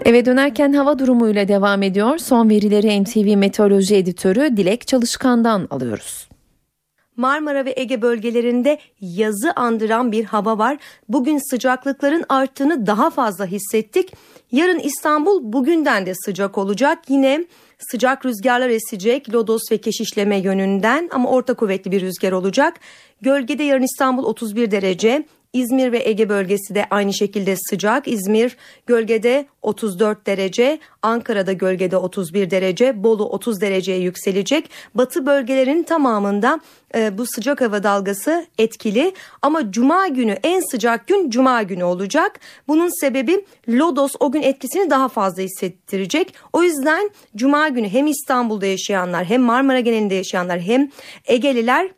Eve dönerken hava durumuyla devam ediyor. Son verileri NTV Meteoroloji Editörü Dilek Çalışkan'dan alıyoruz. Marmara ve Ege bölgelerinde yazı andıran bir hava var. Bugün sıcaklıkların arttığını daha fazla hissettik. Yarın İstanbul bugünden de sıcak olacak. Yine sıcak rüzgarlar esecek lodos ve keşişleme yönünden ama orta kuvvetli bir rüzgar olacak. Gölgede yarın İstanbul 31 derece, İzmir ve Ege bölgesi de aynı şekilde sıcak. İzmir gölgede 34 derece, Ankara'da gölgede 31 derece, Bolu 30 dereceye yükselecek. Batı bölgelerin tamamında e, bu sıcak hava dalgası etkili ama cuma günü en sıcak gün cuma günü olacak. Bunun sebebi lodos o gün etkisini daha fazla hissettirecek. O yüzden cuma günü hem İstanbul'da yaşayanlar hem Marmara genelinde yaşayanlar hem Egeliler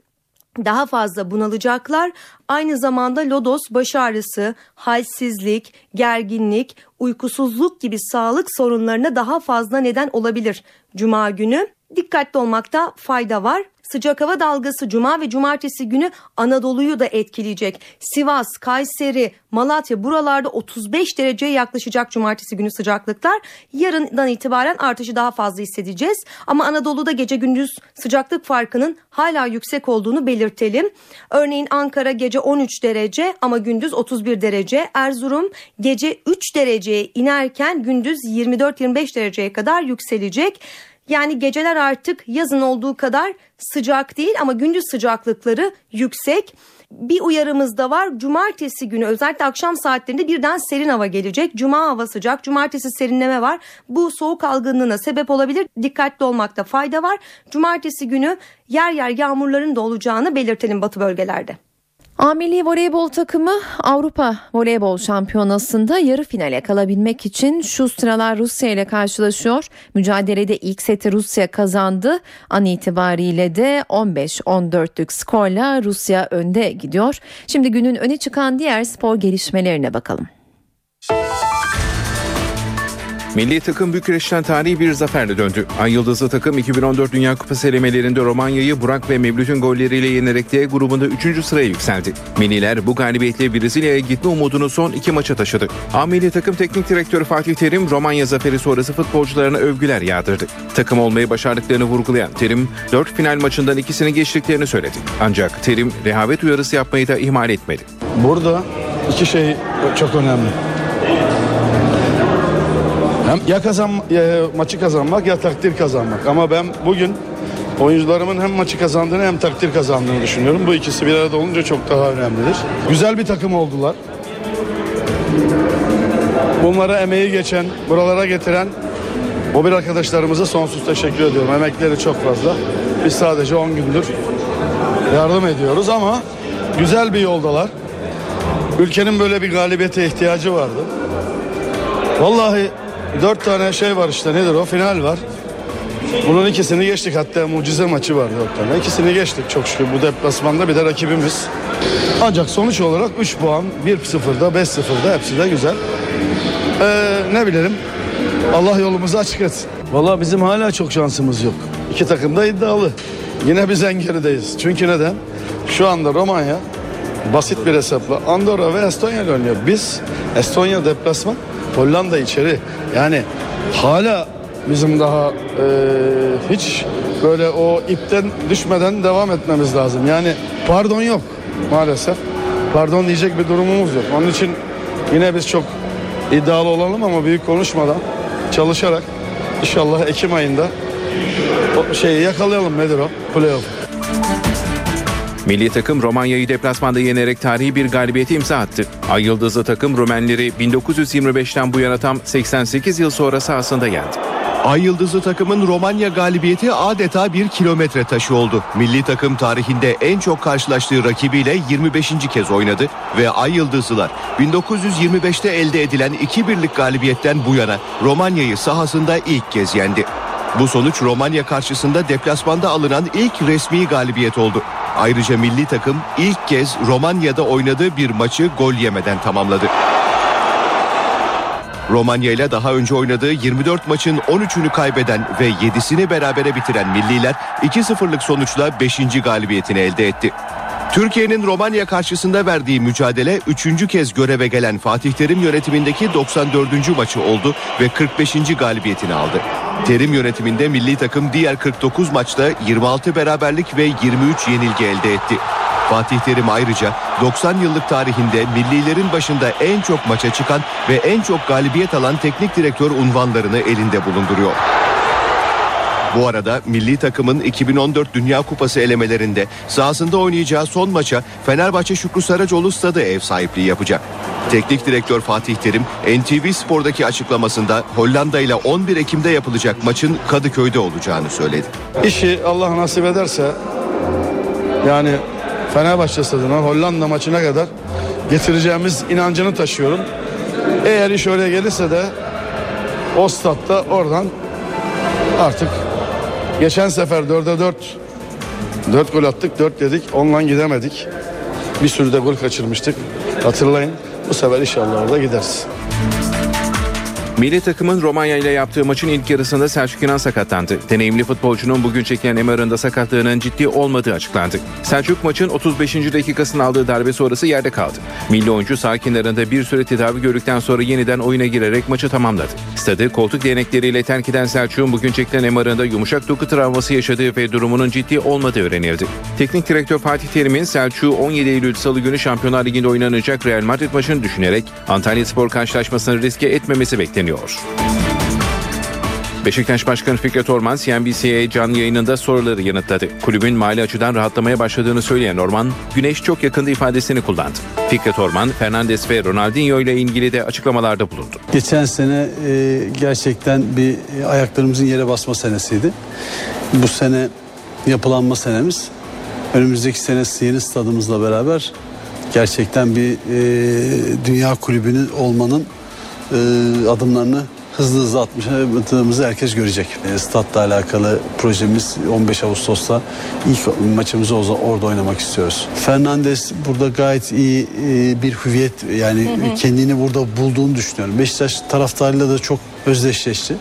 daha fazla bunalacaklar. Aynı zamanda lodos baş ağrısı, halsizlik, gerginlik, uykusuzluk gibi sağlık sorunlarına daha fazla neden olabilir cuma günü. Dikkatli olmakta fayda var. Sıcak hava dalgası cuma ve cumartesi günü Anadolu'yu da etkileyecek. Sivas, Kayseri, Malatya buralarda 35 dereceye yaklaşacak cumartesi günü sıcaklıklar. Yarından itibaren artışı daha fazla hissedeceğiz. Ama Anadolu'da gece gündüz sıcaklık farkının hala yüksek olduğunu belirtelim. Örneğin Ankara gece 13 derece ama gündüz 31 derece. Erzurum gece 3 dereceye inerken gündüz 24-25 dereceye kadar yükselecek. Yani geceler artık yazın olduğu kadar sıcak değil ama gündüz sıcaklıkları yüksek. Bir uyarımız da var. Cumartesi günü özellikle akşam saatlerinde birden serin hava gelecek. Cuma hava sıcak, cumartesi serinleme var. Bu soğuk algınlığına sebep olabilir. Dikkatli olmakta fayda var. Cumartesi günü yer yer yağmurların da olacağını belirtelim batı bölgelerde. A voleybol takımı Avrupa Voleybol Şampiyonası'nda yarı finale kalabilmek için şu sıralar Rusya ile karşılaşıyor. Mücadelede ilk seti Rusya kazandı. An itibariyle de 15-14'lük skorla Rusya önde gidiyor. Şimdi günün öne çıkan diğer spor gelişmelerine bakalım. Milli takım Bükreş'ten tarihi bir zaferle döndü. Ay Yıldızlı takım 2014 Dünya Kupası elemelerinde Romanya'yı Burak ve Mevlüt'ün golleriyle yenerek D grubunda 3. sıraya yükseldi. Milliler bu galibiyetle Brezilya'ya gitme umudunu son iki maça taşıdı. A Milli takım teknik direktörü Fatih Terim Romanya zaferi sonrası futbolcularına övgüler yağdırdı. Takım olmayı başardıklarını vurgulayan Terim 4 final maçından ikisini geçtiklerini söyledi. Ancak Terim rehavet uyarısı yapmayı da ihmal etmedi. Burada iki şey çok önemli. Hem ya kazan ya maçı kazanmak ya takdir kazanmak. Ama ben bugün oyuncularımın hem maçı kazandığını hem takdir kazandığını düşünüyorum. Bu ikisi bir arada olunca çok daha önemlidir. Güzel bir takım oldular. Bunlara emeği geçen, buralara getiren o bir arkadaşlarımıza sonsuz teşekkür ediyorum. Emekleri çok fazla. Biz sadece 10 gündür yardım ediyoruz ama güzel bir yoldalar. Ülkenin böyle bir galibiyete ihtiyacı vardı. Vallahi dört tane şey var işte nedir o final var. Bunun ikisini geçtik hatta mucize maçı var dört tane. İkisini geçtik çok şükür bu deplasmanda bir de rakibimiz. Ancak sonuç olarak 3 puan 1-0'da 5-0'da hepsi de güzel. Ee, ne bilelim Allah yolumuzu açık etsin. Vallahi bizim hala çok şansımız yok. İki takım da iddialı. Yine biz en gerideyiz. Çünkü neden? Şu anda Romanya basit bir hesapla Andorra ve Estonya ile oynuyor. Biz Estonya deplasman, Hollanda içeri. Yani hala bizim daha e, hiç böyle o ipten düşmeden devam etmemiz lazım. Yani pardon yok maalesef. Pardon diyecek bir durumumuz yok. Onun için yine biz çok iddialı olalım ama büyük konuşmadan çalışarak inşallah Ekim ayında şeyi yakalayalım nedir o? Playoff. Milli takım Romanya'yı deplasmanda yenerek tarihi bir galibiyete imza attı. Ay Yıldızlı takım Rumenleri 1925'ten bu yana tam 88 yıl sonra sahasında yendi. Ay Yıldızlı takımın Romanya galibiyeti adeta bir kilometre taşı oldu. Milli takım tarihinde en çok karşılaştığı rakibiyle 25. kez oynadı ve Ay Yıldızlılar 1925'te elde edilen 2-1'lik galibiyetten bu yana Romanya'yı sahasında ilk kez yendi. Bu sonuç Romanya karşısında deplasmanda alınan ilk resmi galibiyet oldu. Ayrıca milli takım ilk kez Romanya'da oynadığı bir maçı gol yemeden tamamladı. Romanya ile daha önce oynadığı 24 maçın 13'ünü kaybeden ve 7'sini berabere bitiren milliler 2-0'lık sonuçla 5. galibiyetini elde etti. Türkiye'nin Romanya karşısında verdiği mücadele 3. kez göreve gelen Fatih Terim yönetimindeki 94. maçı oldu ve 45. galibiyetini aldı. Terim yönetiminde milli takım diğer 49 maçta 26 beraberlik ve 23 yenilgi elde etti. Fatih Terim ayrıca 90 yıllık tarihinde millilerin başında en çok maça çıkan ve en çok galibiyet alan teknik direktör unvanlarını elinde bulunduruyor. Bu arada milli takımın 2014 Dünya Kupası elemelerinde sahasında oynayacağı son maça Fenerbahçe Şükrü Saracoğlu stadı ev sahipliği yapacak. Teknik direktör Fatih Terim NTV Spor'daki açıklamasında Hollanda ile 11 Ekim'de yapılacak maçın Kadıköy'de olacağını söyledi. İşi Allah nasip ederse yani Fenerbahçe stadına Hollanda maçına kadar getireceğimiz inancını taşıyorum. Eğer iş oraya gelirse de o statta oradan artık geçen sefer 4'e 4 4 gol attık 4 dedik onunla gidemedik. Bir sürü de gol kaçırmıştık. Hatırlayın bu sefer inşallah orada gideriz. Milli takımın Romanya ile yaptığı maçın ilk yarısında Selçuk İnan sakatlandı. Deneyimli futbolcunun bugün çekilen MR'ında sakatlığının ciddi olmadığı açıklandı. Selçuk maçın 35. dakikasında aldığı darbe sonrası yerde kaldı. Milli oyuncu sağ kenarında bir süre tedavi gördükten sonra yeniden oyuna girerek maçı tamamladı. Stadı koltuk değnekleriyle terk eden Selçuk'un bugün çekilen MR'ında yumuşak doku travması yaşadığı ve durumunun ciddi olmadığı öğrenildi. Teknik direktör Fatih Terim'in Selçuk'u 17 Eylül Salı günü Şampiyonlar Ligi'nde oynanacak Real Madrid maçını düşünerek Antalya Spor karşılaşmasını riske etmemesi bekleniyor. Beşiktaş Başkanı Fikret Orman CNBC'ye canlı yayınında soruları yanıtladı. Kulübün mali açıdan rahatlamaya başladığını söyleyen Orman, güneş çok yakında ifadesini kullandı. Fikret Orman, Fernandes ve Ronaldinho ile ilgili de açıklamalarda bulundu. Geçen sene e, gerçekten bir e, ayaklarımızın yere basma senesiydi. Bu sene yapılanma senemiz. Önümüzdeki sene yeni stadımızla beraber gerçekten bir e, dünya kulübünün olmanın adımlarını hızlı hızlı attığımızı herkes görecek. E, statla alakalı projemiz 15 Ağustos'ta ilk maçımızı orada oynamak istiyoruz. Fernandes burada gayet iyi e, bir hüviyet yani Hı hı. kendini burada bulduğunu düşünüyorum. Beşiktaş taraftarıyla da çok özdeşleşti.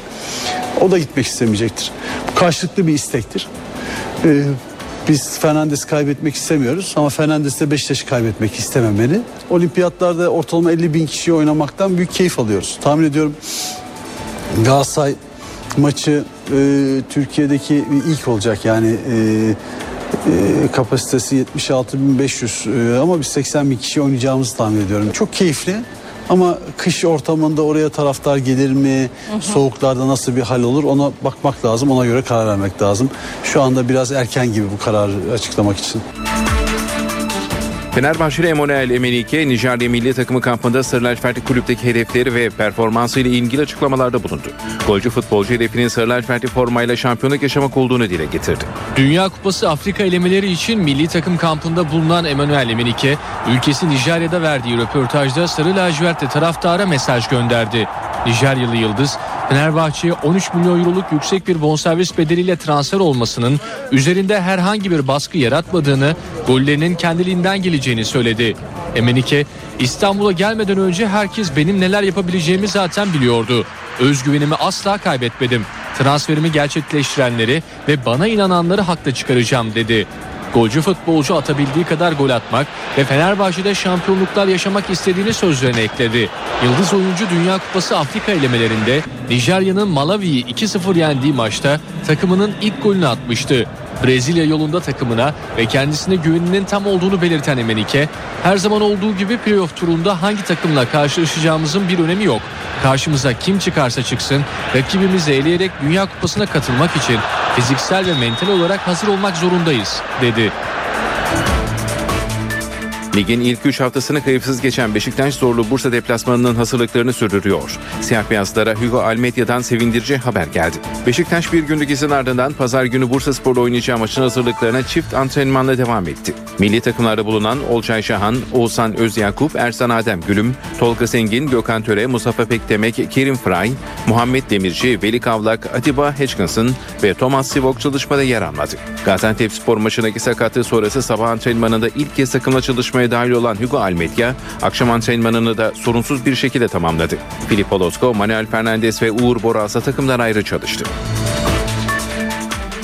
O da gitmek istemeyecektir. Bu karşılıklı bir istektir. Biz Fernandes kaybetmek istemiyoruz ama Fernandes de Beşiktaş'ı kaybetmek istememeli. Olimpiyatlarda ortalama 50 bin kişi oynamaktan büyük keyif alıyoruz. Tahmin ediyorum Galatasaray maçı e, Türkiye'deki ilk olacak yani e, e, kapasitesi 76.500 e, ama biz 80 bin kişi oynayacağımızı tahmin ediyorum. Çok keyifli ama kış ortamında oraya taraftar gelir mi? Soğuklarda nasıl bir hal olur? Ona bakmak lazım. Ona göre karar vermek lazım. Şu anda biraz erken gibi bu kararı açıklamak için. Fenerbahçeli Emanuel Emenike, Nijerya milli takımı kampında Sarı Lacivertli kulüpteki hedefleri ve performansı ile ilgili açıklamalarda bulundu. Golcü futbolcu hedefinin Sarı formayla şampiyonluk yaşamak olduğunu dile getirdi. Dünya Kupası Afrika elemeleri için milli takım kampında bulunan Emmanuel Emenike, ülkesi Nijerya'da verdiği röportajda Sarı Lacivertli taraftara mesaj gönderdi. Nijeryalı Yıldız, Fenerbahçe'ye 13 milyon euroluk yüksek bir bonservis bedeliyle transfer olmasının üzerinde herhangi bir baskı yaratmadığını, gollerinin kendiliğinden geleceğini söyledi. Emenike, İstanbul'a gelmeden önce herkes benim neler yapabileceğimi zaten biliyordu. Özgüvenimi asla kaybetmedim. Transferimi gerçekleştirenleri ve bana inananları haklı çıkaracağım dedi. Golcü futbolcu atabildiği kadar gol atmak ve Fenerbahçe'de şampiyonluklar yaşamak istediğini sözlerine ekledi. Yıldız oyuncu Dünya Kupası Afrika elemelerinde Nijerya'nın Malawi'yi 2-0 yendiği maçta takımının ilk golünü atmıştı. Brezilya yolunda takımına ve kendisine güveninin tam olduğunu belirten Emenike, her zaman olduğu gibi playoff turunda hangi takımla karşılaşacağımızın bir önemi yok. Karşımıza kim çıkarsa çıksın rakibimizi eleyerek Dünya Kupası'na katılmak için fiziksel ve mental olarak hazır olmak zorundayız dedi. Ligin ilk 3 haftasını kayıpsız geçen Beşiktaş zorlu Bursa deplasmanının hazırlıklarını sürdürüyor. Siyah beyazlara Hugo Almedya'dan sevindirici haber geldi. Beşiktaş bir günlük izin ardından pazar günü Bursa Spor'la oynayacağı maçın hazırlıklarına çift antrenmanla devam etti. Milli takımlarda bulunan Olcay Şahan, Oğuzhan Özyakup, Ersan Adem Gülüm, Tolga Zengin, Gökhan Töre, Mustafa Pekdemek, Kerim Fry, Muhammed Demirci, Veli Kavlak, Atiba Hitchinson ve Thomas Sivok çalışmada yer almadı. Gaziantep Spor maçındaki sakatlığı sonrası sabah antrenmanında ilk kez takımla çalışmaya dahil olan Hugo Almeida, akşam antrenmanını da sorunsuz bir şekilde tamamladı. Filippo Losko, Manuel Fernandes ve Uğur Borasa takımdan ayrı çalıştı.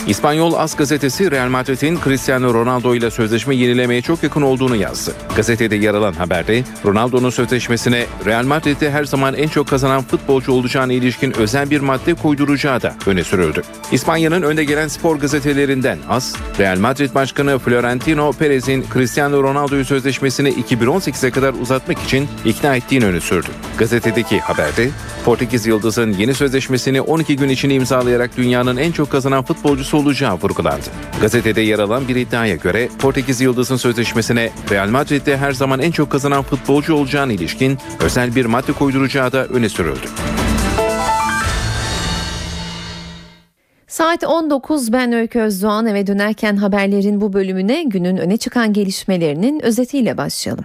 İspanyol As gazetesi Real Madrid'in Cristiano Ronaldo ile sözleşme yenilemeye çok yakın olduğunu yazdı. Gazetede yer alan haberde Ronaldo'nun sözleşmesine Real Madrid'de her zaman en çok kazanan futbolcu olacağına ilişkin özel bir madde koyduracağı da öne sürüldü. İspanya'nın önde gelen spor gazetelerinden As, Real Madrid Başkanı Florentino Perez'in Cristiano Ronaldo'yu sözleşmesini 2018'e kadar uzatmak için ikna ettiğini öne sürdü. Gazetedeki haberde Portekiz Yıldız'ın yeni sözleşmesini 12 gün içinde imzalayarak dünyanın en çok kazanan futbolcusu olacağı vurgulandı. Gazetede yer alan bir iddiaya göre Portekiz Yıldız'ın sözleşmesine Real Madrid'de her zaman en çok kazanan futbolcu olacağına ilişkin özel bir madde koyduracağı da öne sürüldü. Saat 19 ben Öykü Özdoğan eve dönerken haberlerin bu bölümüne günün öne çıkan gelişmelerinin özetiyle başlayalım.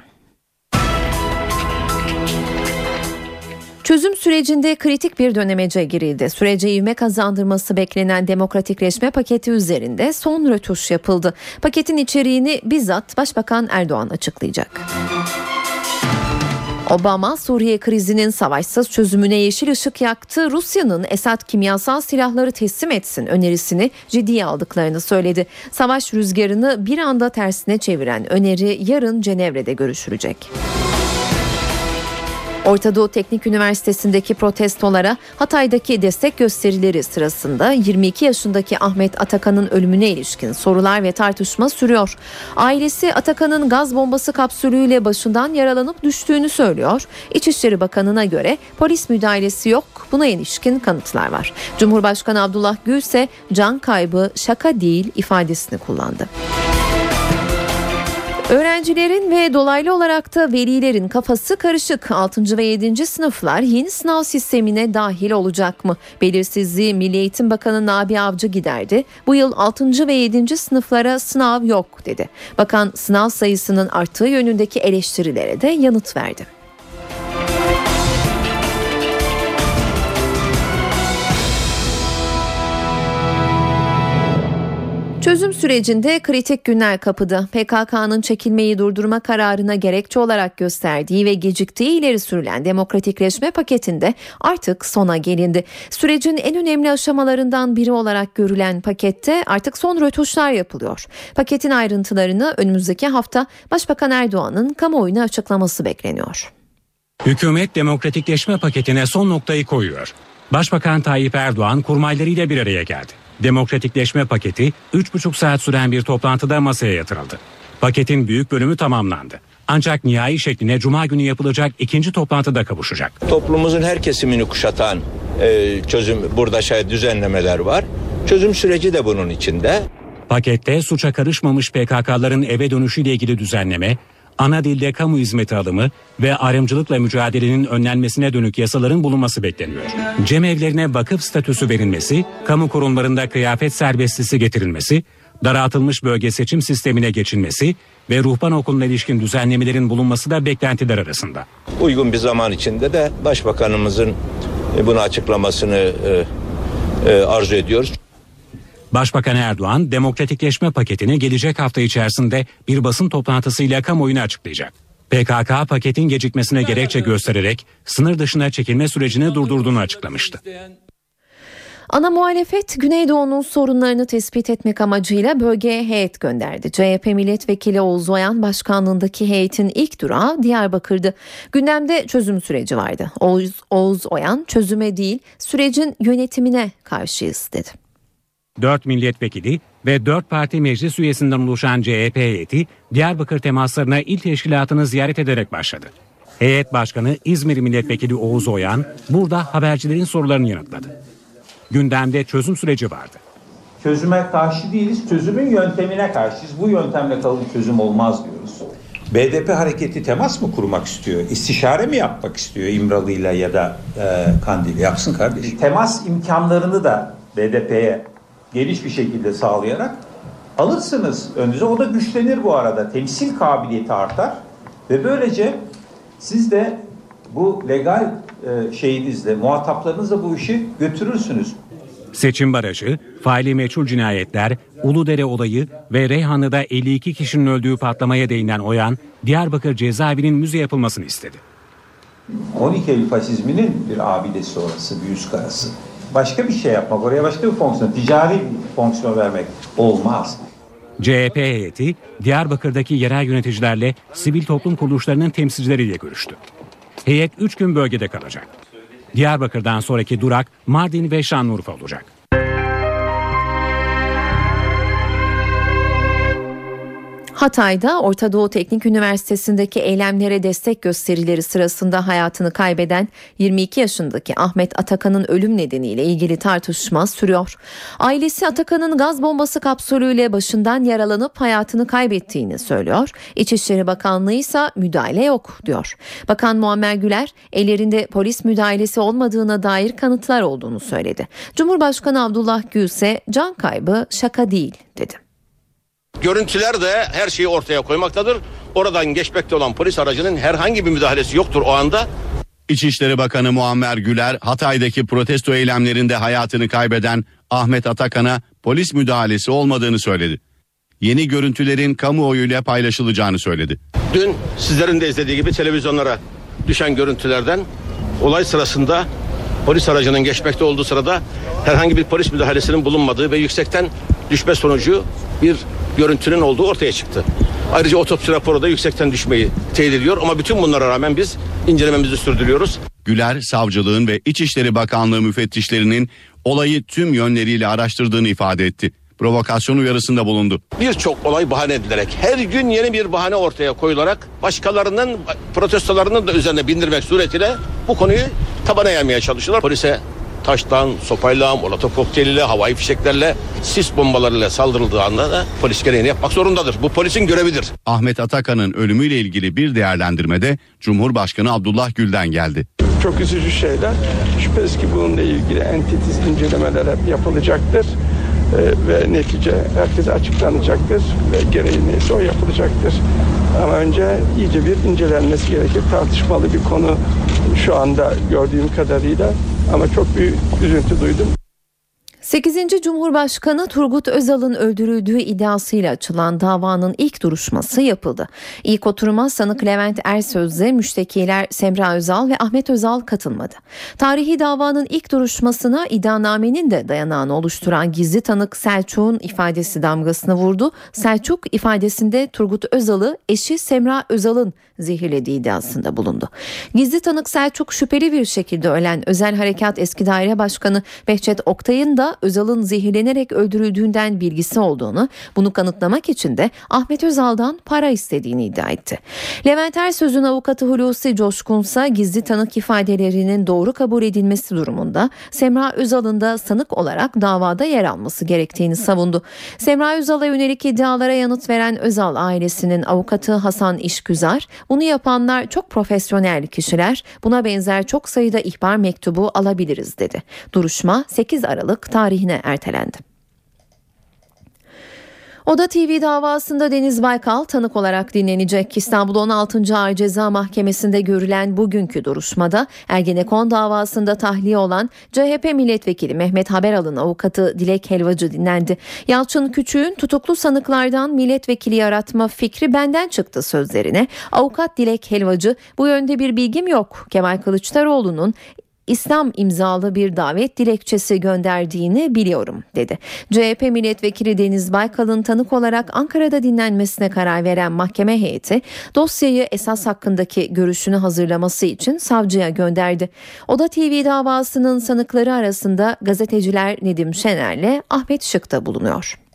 Çözüm sürecinde kritik bir dönemece girildi. Sürece ivme kazandırması beklenen demokratikleşme paketi üzerinde son rötuş yapıldı. Paketin içeriğini bizzat Başbakan Erdoğan açıklayacak. Obama Suriye krizinin savaşsız çözümüne yeşil ışık yaktı. Rusya'nın Esad kimyasal silahları teslim etsin önerisini ciddiye aldıklarını söyledi. Savaş rüzgarını bir anda tersine çeviren öneri yarın Cenevre'de görüşülecek. Orta Doğu Teknik Üniversitesi'ndeki protestolara Hatay'daki destek gösterileri sırasında 22 yaşındaki Ahmet Atakan'ın ölümüne ilişkin sorular ve tartışma sürüyor. Ailesi Atakan'ın gaz bombası kapsülüyle başından yaralanıp düştüğünü söylüyor. İçişleri Bakanı'na göre polis müdahalesi yok. Buna ilişkin kanıtlar var. Cumhurbaşkanı Abdullah Gül ise can kaybı şaka değil ifadesini kullandı. Öğrencilerin ve dolaylı olarak da velilerin kafası karışık. 6. ve 7. sınıflar yeni sınav sistemine dahil olacak mı? Belirsizliği Milli Eğitim Bakanı Nabi Avcı giderdi. Bu yıl 6. ve 7. sınıflara sınav yok dedi. Bakan sınav sayısının arttığı yönündeki eleştirilere de yanıt verdi. Çözüm sürecinde kritik günler kapıda. PKK'nın çekilmeyi durdurma kararına gerekçe olarak gösterdiği ve geciktiği ileri sürülen demokratikleşme paketinde artık sona gelindi. Sürecin en önemli aşamalarından biri olarak görülen pakette artık son rötuşlar yapılıyor. Paketin ayrıntılarını önümüzdeki hafta Başbakan Erdoğan'ın kamuoyuna açıklaması bekleniyor. Hükümet demokratikleşme paketine son noktayı koyuyor. Başbakan Tayyip Erdoğan kurmaylarıyla bir araya geldi. Demokratikleşme paketi 3,5 saat süren bir toplantıda masaya yatırıldı. Paketin büyük bölümü tamamlandı. Ancak nihai şekline cuma günü yapılacak ikinci toplantıda kavuşacak. Toplumumuzun her kesimini kuşatan e, çözüm burada şey düzenlemeler var. Çözüm süreci de bunun içinde. Pakette suça karışmamış PKK'ların eve dönüşüyle ilgili düzenleme, ana dilde kamu hizmeti alımı ve ayrımcılıkla mücadelenin önlenmesine dönük yasaların bulunması bekleniyor. Cemevlerine vakıf statüsü verilmesi, kamu kurumlarında kıyafet serbestisi getirilmesi, daraltılmış bölge seçim sistemine geçilmesi ve ruhban okuluna ilişkin düzenlemelerin bulunması da beklentiler arasında. Uygun bir zaman içinde de Başbakanımızın bunu açıklamasını e, e, arzu ediyoruz. Başbakan Erdoğan demokratikleşme paketini gelecek hafta içerisinde bir basın toplantısıyla kamuoyuna açıklayacak. PKK paketin gecikmesine gerekçe göstererek sınır dışına çekilme sürecini durdurduğunu açıklamıştı. Ana muhalefet Güneydoğu'nun sorunlarını tespit etmek amacıyla bölgeye heyet gönderdi. CHP milletvekili Oğuz Oyan başkanlığındaki heyetin ilk durağı Diyarbakır'dı. Gündemde çözüm süreci vardı. Oğuz, Oğuz Oyan çözüme değil sürecin yönetimine karşıyız dedi. 4 milletvekili ve 4 parti meclis üyesinden oluşan CHP heyeti Diyarbakır temaslarına il teşkilatını ziyaret ederek başladı. Heyet başkanı İzmir milletvekili Oğuz Oyan burada habercilerin sorularını yanıtladı. Gündemde çözüm süreci vardı. Çözüme karşı değiliz, çözümün yöntemine karşıyız. Bu yöntemle kalıcı çözüm olmaz diyoruz. BDP hareketi temas mı kurmak istiyor? İstişare mi yapmak istiyor İmralı'yla ya da e, Kandil'i? Yapsın kardeşim. Temas imkanlarını da BDP'ye geniş bir şekilde sağlayarak alırsınız önünüze. O da güçlenir bu arada. Temsil kabiliyeti artar ve böylece siz de bu legal e, şeyinizle, muhataplarınızla bu işi götürürsünüz. Seçim barajı, faili meçhul cinayetler, Uludere olayı ve Reyhanlı'da 52 kişinin öldüğü patlamaya değinen Oyan, Diyarbakır cezaevinin müze yapılmasını istedi. 12 Eylül faşizminin bir abidesi orası, bir üst karası. Başka bir şey yapmak, oraya başka bir fonksiyon, ticari bir fonksiyon vermek olmaz. CHP heyeti Diyarbakır'daki yerel yöneticilerle sivil toplum kuruluşlarının temsilcileriyle görüştü. Heyet 3 gün bölgede kalacak. Diyarbakır'dan sonraki durak Mardin ve Şanlıurfa olacak. Hatay'da Orta Doğu Teknik Üniversitesi'ndeki eylemlere destek gösterileri sırasında hayatını kaybeden 22 yaşındaki Ahmet Atakan'ın ölüm nedeniyle ilgili tartışma sürüyor. Ailesi Atakan'ın gaz bombası kapsülüyle başından yaralanıp hayatını kaybettiğini söylüyor. İçişleri Bakanlığı ise müdahale yok diyor. Bakan Muammer Güler ellerinde polis müdahalesi olmadığına dair kanıtlar olduğunu söyledi. Cumhurbaşkanı Abdullah Gül ise can kaybı şaka değil dedi. Görüntüler de her şeyi ortaya koymaktadır. Oradan geçmekte olan polis aracının herhangi bir müdahalesi yoktur o anda. İçişleri Bakanı Muammer Güler Hatay'daki protesto eylemlerinde hayatını kaybeden Ahmet Atakan'a polis müdahalesi olmadığını söyledi. Yeni görüntülerin kamuoyuyla paylaşılacağını söyledi. Dün sizlerin de izlediği gibi televizyonlara düşen görüntülerden olay sırasında polis aracının geçmekte olduğu sırada herhangi bir polis müdahalesinin bulunmadığı ve yüksekten düşme sonucu bir görüntünün olduğu ortaya çıktı. Ayrıca otopsi raporu da yüksekten düşmeyi teyit ediyor ama bütün bunlara rağmen biz incelememizi sürdürüyoruz. Güler savcılığın ve İçişleri Bakanlığı müfettişlerinin olayı tüm yönleriyle araştırdığını ifade etti. Provokasyon uyarısında bulundu. Birçok olay bahane edilerek her gün yeni bir bahane ortaya koyularak başkalarının protestolarının da üzerine bindirmek suretiyle bu konuyu tabana yaymaya çalışıyorlar. Polise taştan, sopayla, molotof kokteyliyle, havai fişeklerle, sis bombalarıyla saldırıldığı anda da polis gereğini yapmak zorundadır. Bu polisin görevidir. Ahmet Atakan'ın ölümüyle ilgili bir değerlendirmede Cumhurbaşkanı Abdullah Gül'den geldi. Çok üzücü şeyler. Şüphesiz ki bununla ilgili entitiz incelemeler hep yapılacaktır. Ee, ve netice herkese açıklanacaktır ve gereği neyse o yapılacaktır. Ama önce iyice bir incelenmesi gerekir. Tartışmalı bir konu şu anda gördüğüm kadarıyla ama çok büyük üzüntü duydum. 8. Cumhurbaşkanı Turgut Özal'ın öldürüldüğü iddiasıyla açılan davanın ilk duruşması yapıldı. İlk oturuma sanık Levent Ersöz'le müştekiler Semra Özal ve Ahmet Özal katılmadı. Tarihi davanın ilk duruşmasına iddianamenin de dayanağını oluşturan gizli tanık Selçuk'un ifadesi damgasını vurdu. Selçuk ifadesinde Turgut Özal'ı eşi Semra Özal'ın zehirlediği iddiasında bulundu. Gizli tanık Selçuk şüpheli bir şekilde ölen Özel Harekat Eski Daire Başkanı Behçet Oktay'ın da Özal'ın zehirlenerek öldürüldüğünden bilgisi olduğunu, bunu kanıtlamak için de Ahmet Özal'dan para istediğini iddia etti. Levent Ersöz'ün avukatı Hulusi Coşkunsa gizli tanık ifadelerinin doğru kabul edilmesi durumunda Semra Özal'ın da sanık olarak davada yer alması gerektiğini savundu. Semra Özal'a yönelik iddialara yanıt veren Özal ailesinin avukatı Hasan İşgüzar, bunu yapanlar çok profesyonel kişiler, buna benzer çok sayıda ihbar mektubu alabiliriz dedi. Duruşma 8 Aralık tarihine ertelendi. Oda TV davasında Deniz Baykal tanık olarak dinlenecek. İstanbul 16. Ağır Ceza Mahkemesi'nde görülen bugünkü duruşmada Ergenekon davasında tahliye olan CHP milletvekili Mehmet Haberal'ın avukatı Dilek Helvacı dinlendi. Yalçın Küçük'ün tutuklu sanıklardan milletvekili yaratma fikri benden çıktı sözlerine. Avukat Dilek Helvacı bu yönde bir bilgim yok. Kemal Kılıçdaroğlu'nun İslam imzalı bir davet dilekçesi gönderdiğini biliyorum dedi. CHP milletvekili Deniz Baykal'ın tanık olarak Ankara'da dinlenmesine karar veren mahkeme heyeti dosyayı esas hakkındaki görüşünü hazırlaması için savcıya gönderdi. Oda TV davasının sanıkları arasında gazeteciler Nedim Şener'le Ahmet Şık da bulunuyor.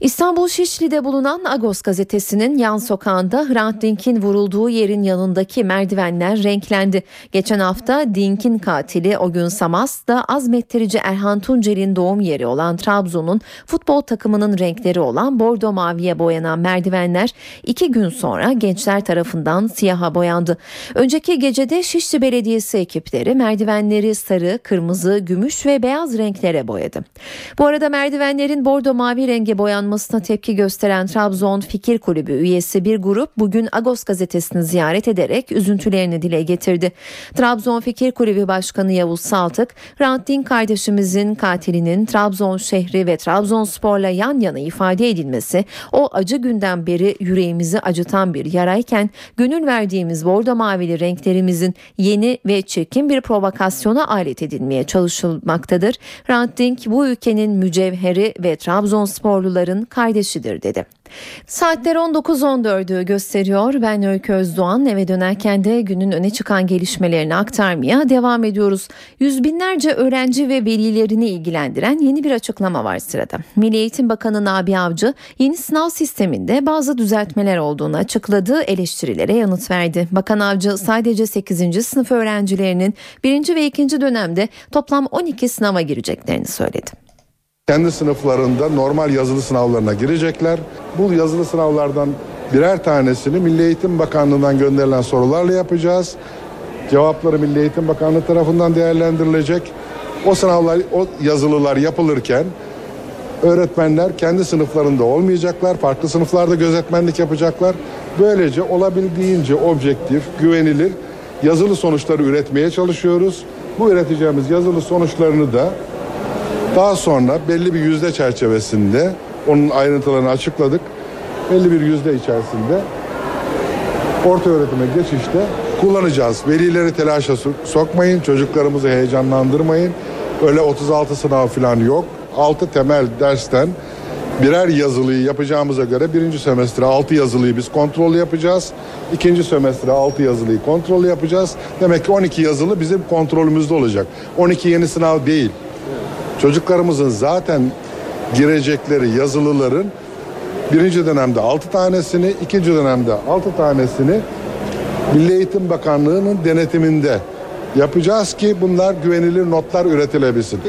İstanbul Şişli'de bulunan Agos gazetesinin yan sokağında Hrant Dink'in vurulduğu yerin yanındaki merdivenler renklendi. Geçen hafta Dink'in katili o gün Samas'ta azmettirici Erhan Tuncel'in doğum yeri olan Trabzon'un futbol takımının renkleri olan bordo maviye boyanan merdivenler iki gün sonra gençler tarafından siyaha boyandı. Önceki gecede Şişli Belediyesi ekipleri merdivenleri sarı, kırmızı, gümüş ve beyaz renklere boyadı. Bu arada merdivenlerin bordo mavi renge boyanması yapılmasına tepki gösteren Trabzon Fikir Kulübü üyesi bir grup bugün Agos gazetesini ziyaret ederek üzüntülerini dile getirdi. Trabzon Fikir Kulübü Başkanı Yavuz Saltık, Hrant kardeşimizin katilinin Trabzon şehri ve Trabzonspor'la yan yana ifade edilmesi o acı günden beri yüreğimizi acıtan bir yarayken gönül verdiğimiz bordo mavili renklerimizin yeni ve çirkin bir provokasyona alet edilmeye çalışılmaktadır. Hrant bu ülkenin mücevheri ve Trabzonsporluların Allah'ın kardeşidir dedi. Saatler 19.14'ü gösteriyor. Ben Öykü Özdoğan eve dönerken de günün öne çıkan gelişmelerini aktarmaya devam ediyoruz. Yüz binlerce öğrenci ve velilerini ilgilendiren yeni bir açıklama var sırada. Milli Eğitim Bakanı Nabi Avcı yeni sınav sisteminde bazı düzeltmeler olduğunu açıkladığı eleştirilere yanıt verdi. Bakan Avcı sadece 8. sınıf öğrencilerinin 1. ve 2. dönemde toplam 12 sınava gireceklerini söyledi. Kendi sınıflarında normal yazılı sınavlarına girecekler. Bu yazılı sınavlardan birer tanesini Milli Eğitim Bakanlığı'ndan gönderilen sorularla yapacağız. Cevapları Milli Eğitim Bakanlığı tarafından değerlendirilecek. O sınavlar, o yazılılar yapılırken öğretmenler kendi sınıflarında olmayacaklar. Farklı sınıflarda gözetmenlik yapacaklar. Böylece olabildiğince objektif, güvenilir yazılı sonuçları üretmeye çalışıyoruz. Bu üreteceğimiz yazılı sonuçlarını da daha sonra belli bir yüzde çerçevesinde onun ayrıntılarını açıkladık. Belli bir yüzde içerisinde orta öğretime geçişte kullanacağız. Velileri telaşa sokmayın, çocuklarımızı heyecanlandırmayın. Öyle 36 sınav falan yok. 6 temel dersten birer yazılıyı yapacağımıza göre birinci semestre 6 yazılıyı biz kontrol yapacağız. İkinci semestre 6 yazılıyı kontrol yapacağız. Demek ki 12 yazılı bizim kontrolümüzde olacak. 12 yeni sınav değil. Çocuklarımızın zaten girecekleri yazılıların birinci dönemde 6 tanesini, ikinci dönemde 6 tanesini Milli Eğitim Bakanlığı'nın denetiminde yapacağız ki bunlar güvenilir notlar üretilebilsin.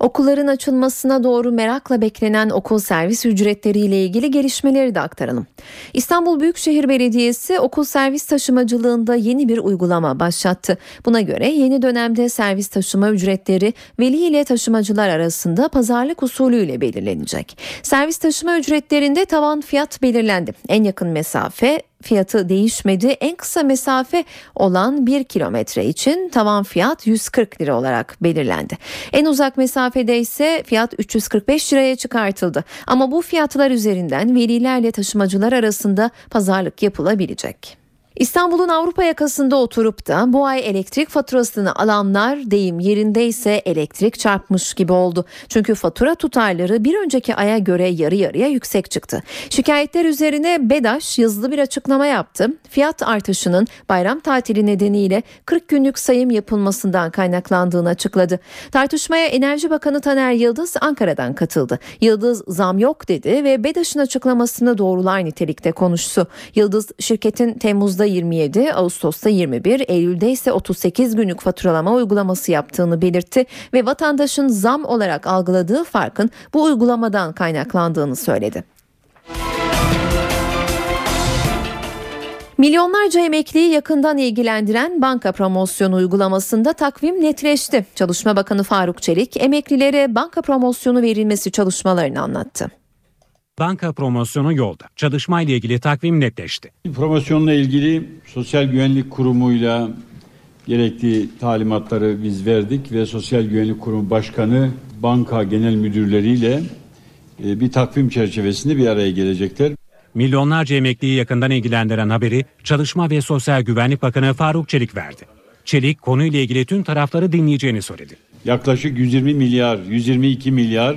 Okulların açılmasına doğru merakla beklenen okul servis ücretleriyle ilgili gelişmeleri de aktaralım. İstanbul Büyükşehir Belediyesi okul servis taşımacılığında yeni bir uygulama başlattı. Buna göre yeni dönemde servis taşıma ücretleri veli ile taşımacılar arasında pazarlık usulüyle belirlenecek. Servis taşıma ücretlerinde tavan fiyat belirlendi. En yakın mesafe fiyatı değişmedi. En kısa mesafe olan 1 kilometre için tavan fiyat 140 lira olarak belirlendi. En uzak mesafede ise fiyat 345 liraya çıkartıldı. Ama bu fiyatlar üzerinden velilerle taşımacılar arasında pazarlık yapılabilecek. İstanbul'un Avrupa yakasında oturup da bu ay elektrik faturasını alanlar deyim yerindeyse elektrik çarpmış gibi oldu. Çünkü fatura tutarları bir önceki aya göre yarı yarıya yüksek çıktı. Şikayetler üzerine BEDAŞ yazılı bir açıklama yaptı. Fiyat artışının bayram tatili nedeniyle 40 günlük sayım yapılmasından kaynaklandığını açıkladı. Tartışmaya Enerji Bakanı Taner Yıldız Ankara'dan katıldı. Yıldız zam yok dedi ve BEDAŞ'ın açıklamasını doğrular nitelikte konuştu. Yıldız şirketin Temmuz'da 27, Ağustos'ta 21, Eylül'de ise 38 günlük faturalama uygulaması yaptığını belirtti ve vatandaşın zam olarak algıladığı farkın bu uygulamadan kaynaklandığını söyledi. Milyonlarca emekliyi yakından ilgilendiren banka promosyonu uygulamasında takvim netleşti. Çalışma Bakanı Faruk Çelik emeklilere banka promosyonu verilmesi çalışmalarını anlattı. Banka promosyonu yolda. Çalışma ile ilgili takvim netleşti. Promosyonla ilgili Sosyal Güvenlik Kurumu'yla gerekli talimatları biz verdik ve Sosyal Güvenlik Kurumu Başkanı banka genel müdürleriyle e, bir takvim çerçevesinde bir araya gelecekler. Milyonlarca emekliyi yakından ilgilendiren haberi Çalışma ve Sosyal Güvenlik Bakanı Faruk Çelik verdi. Çelik konuyla ilgili tüm tarafları dinleyeceğini söyledi. Yaklaşık 120 milyar, 122 milyar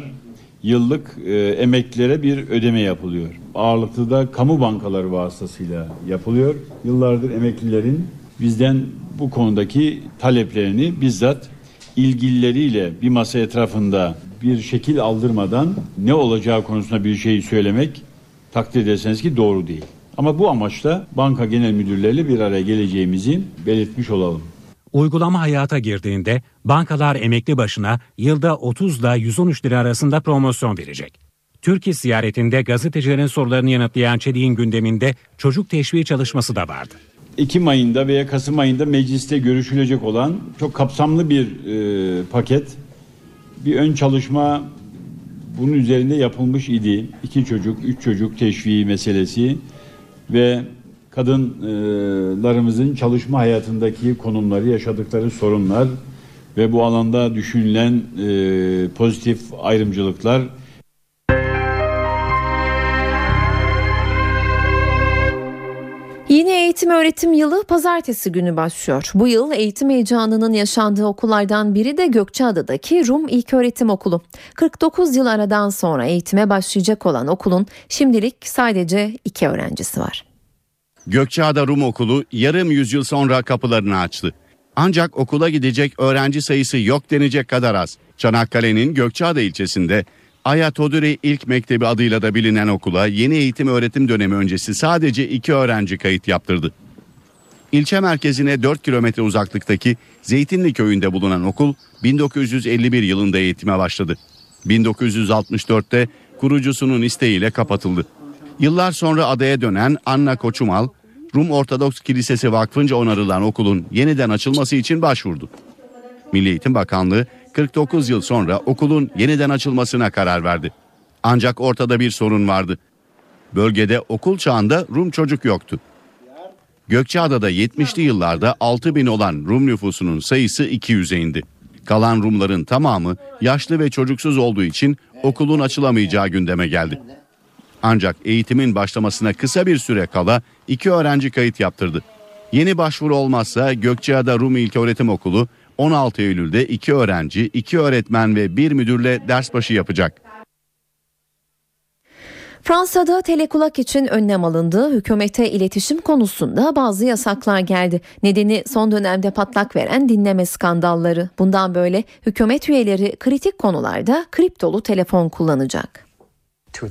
yıllık e, emeklilere bir ödeme yapılıyor. Ağırlıklı da kamu bankaları vasıtasıyla yapılıyor. Yıllardır emeklilerin bizden bu konudaki taleplerini bizzat ilgilileriyle bir masa etrafında bir şekil aldırmadan ne olacağı konusunda bir şey söylemek takdir ederseniz ki doğru değil. Ama bu amaçla banka genel müdürleriyle bir araya geleceğimizi belirtmiş olalım. Uygulama hayata girdiğinde bankalar emekli başına yılda 30 ile 113 lira arasında promosyon verecek. Türkiye ziyaretinde gazetecilerin sorularını yanıtlayan Çelik'in gündeminde çocuk teşviği çalışması da vardı. Ekim ayında veya Kasım ayında mecliste görüşülecek olan çok kapsamlı bir e, paket, bir ön çalışma bunun üzerinde yapılmış idi. İki çocuk, üç çocuk teşviği meselesi ve kadınlarımızın çalışma hayatındaki konumları, yaşadıkları sorunlar ve bu alanda düşünülen e, pozitif ayrımcılıklar Yine Eğitim öğretim yılı pazartesi günü başlıyor. Bu yıl eğitim heyecanının yaşandığı okullardan biri de Gökçeada'daki Rum İlköğretim Okulu. 49 yıl aradan sonra eğitime başlayacak olan okulun şimdilik sadece iki öğrencisi var. Gökçeada Rum Okulu yarım yüzyıl sonra kapılarını açtı. Ancak okula gidecek öğrenci sayısı yok denecek kadar az. Çanakkale'nin Gökçeada ilçesinde Aya Toduri İlk Mektebi adıyla da bilinen okula yeni eğitim öğretim dönemi öncesi sadece iki öğrenci kayıt yaptırdı. İlçe merkezine 4 kilometre uzaklıktaki Zeytinli köyünde bulunan okul 1951 yılında eğitime başladı. 1964'te kurucusunun isteğiyle kapatıldı. Yıllar sonra adaya dönen Anna Koçumal, Rum Ortodoks Kilisesi Vakfı'nca onarılan okulun yeniden açılması için başvurdu. Milli Eğitim Bakanlığı 49 yıl sonra okulun yeniden açılmasına karar verdi. Ancak ortada bir sorun vardı. Bölgede okul çağında Rum çocuk yoktu. Gökçeada'da 70'li yıllarda 6 bin olan Rum nüfusunun sayısı 200'e indi. Kalan Rumların tamamı yaşlı ve çocuksuz olduğu için okulun açılamayacağı gündeme geldi. Ancak eğitimin başlamasına kısa bir süre kala iki öğrenci kayıt yaptırdı. Yeni başvuru olmazsa Gökçeada Rum İlköğretim Okulu 16 Eylül'de iki öğrenci, iki öğretmen ve bir müdürle ders başı yapacak. Fransa'da telekulak için önlem alındı. Hükümete iletişim konusunda bazı yasaklar geldi. Nedeni son dönemde patlak veren dinleme skandalları. Bundan böyle hükümet üyeleri kritik konularda kriptolu telefon kullanacak.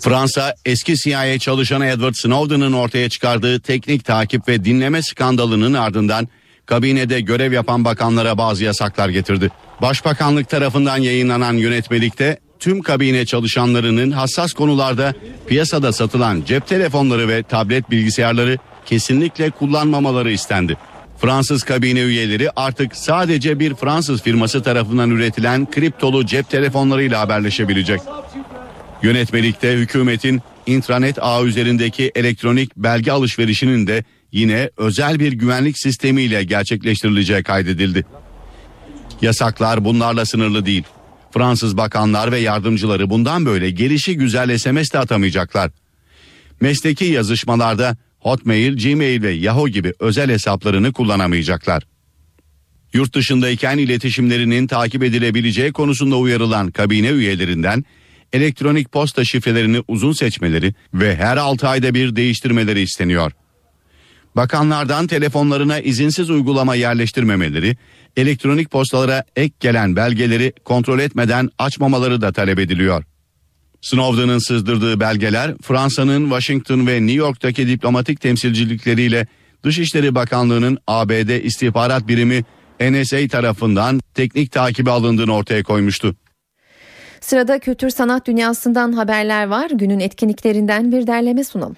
Fransa eski CIA çalışanı Edward Snowden'ın ortaya çıkardığı teknik takip ve dinleme skandalının ardından kabinede görev yapan bakanlara bazı yasaklar getirdi. Başbakanlık tarafından yayınlanan yönetmelikte tüm kabine çalışanlarının hassas konularda piyasada satılan cep telefonları ve tablet bilgisayarları kesinlikle kullanmamaları istendi. Fransız kabine üyeleri artık sadece bir Fransız firması tarafından üretilen kriptolu cep telefonlarıyla haberleşebilecek. Yönetmelikte hükümetin intranet ağ üzerindeki elektronik belge alışverişinin de yine özel bir güvenlik sistemiyle gerçekleştirileceği kaydedildi. Yasaklar bunlarla sınırlı değil. Fransız bakanlar ve yardımcıları bundan böyle gelişi güzel SMS de atamayacaklar. Mesleki yazışmalarda Hotmail, Gmail ve Yahoo gibi özel hesaplarını kullanamayacaklar. Yurt dışındayken iletişimlerinin takip edilebileceği konusunda uyarılan kabine üyelerinden elektronik posta şifrelerini uzun seçmeleri ve her 6 ayda bir değiştirmeleri isteniyor. Bakanlardan telefonlarına izinsiz uygulama yerleştirmemeleri, elektronik postalara ek gelen belgeleri kontrol etmeden açmamaları da talep ediliyor. Snowden'ın sızdırdığı belgeler Fransa'nın Washington ve New York'taki diplomatik temsilcilikleriyle Dışişleri Bakanlığı'nın ABD istihbarat birimi NSA tarafından teknik takibi alındığını ortaya koymuştu. Sırada kültür sanat dünyasından haberler var. Günün etkinliklerinden bir derleme sunalım.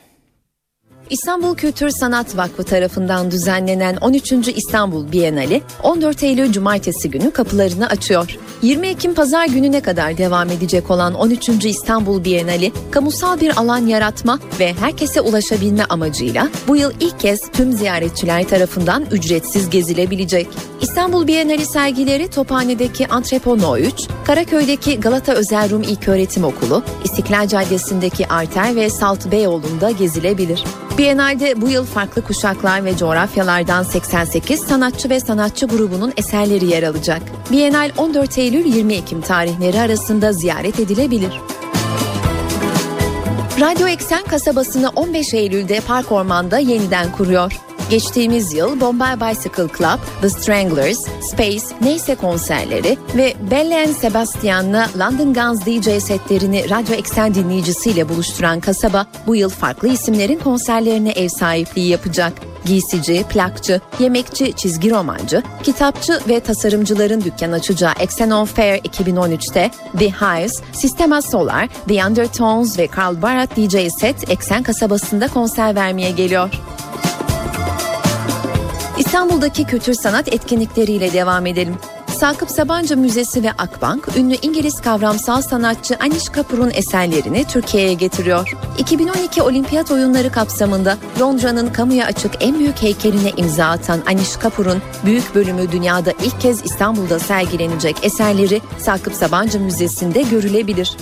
İstanbul Kültür Sanat Vakfı tarafından düzenlenen 13. İstanbul Bienali 14 Eylül Cumartesi günü kapılarını açıyor. 20 Ekim Pazar gününe kadar devam edecek olan 13. İstanbul Bienali kamusal bir alan yaratma ve herkese ulaşabilme amacıyla bu yıl ilk kez tüm ziyaretçiler tarafından ücretsiz gezilebilecek. İstanbul Bienali sergileri Tophane'deki Antrepo 3, Karaköy'deki Galata Özel Rum İlköğretim Okulu, İstiklal Caddesi'ndeki Arter ve Salt Beyoğlu'nda gezilebilir. Biennale'de bu yıl farklı kuşaklar ve coğrafyalardan 88 sanatçı ve sanatçı grubunun eserleri yer alacak. Biennale 14 Eylül 20 Ekim tarihleri arasında ziyaret edilebilir. Radyo Eksen kasabasını 15 Eylül'de Park Orman'da yeniden kuruyor. Geçtiğimiz yıl Bombay Bicycle Club, The Stranglers, Space, Neyse konserleri ve Belle Sebastian'la London Guns DJ setlerini radyo eksen dinleyicisiyle buluşturan kasaba bu yıl farklı isimlerin konserlerine ev sahipliği yapacak. Giysici, plakçı, yemekçi, çizgi romancı, kitapçı ve tasarımcıların dükkan açacağı Exenon Fair 2013'te The Hives, Sistema Solar, The Undertones ve Carl Barat DJ set Eksen kasabasında konser vermeye geliyor. İstanbul'daki kültür sanat etkinlikleriyle devam edelim. Sakıp Sabancı Müzesi ve Akbank, ünlü İngiliz kavramsal sanatçı Anish Kapoor'un eserlerini Türkiye'ye getiriyor. 2012 Olimpiyat Oyunları kapsamında Londra'nın kamuya açık en büyük heykeline imza atan Anish Kapoor'un büyük bölümü dünyada ilk kez İstanbul'da sergilenecek eserleri Sakıp Sabancı Müzesi'nde görülebilir.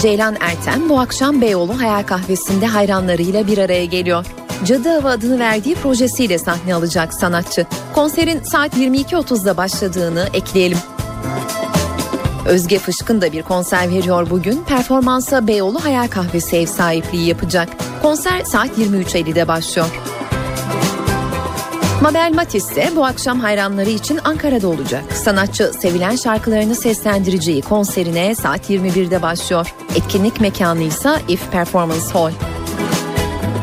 Ceylan Ertem bu akşam Beyoğlu Hayal Kahvesi'nde hayranlarıyla bir araya geliyor. Cadı Hava adını verdiği projesiyle sahne alacak sanatçı. Konserin saat 22.30'da başladığını ekleyelim. Özge Fışkın da bir konser veriyor bugün. Performansa Beyoğlu Hayal Kahvesi ev sahipliği yapacak. Konser saat 23.50'de başlıyor. Mabel Matiz ise bu akşam hayranları için Ankara'da olacak. Sanatçı sevilen şarkılarını seslendireceği konserine saat 21'de başlıyor. Etkinlik mekanı ise If Performance Hall.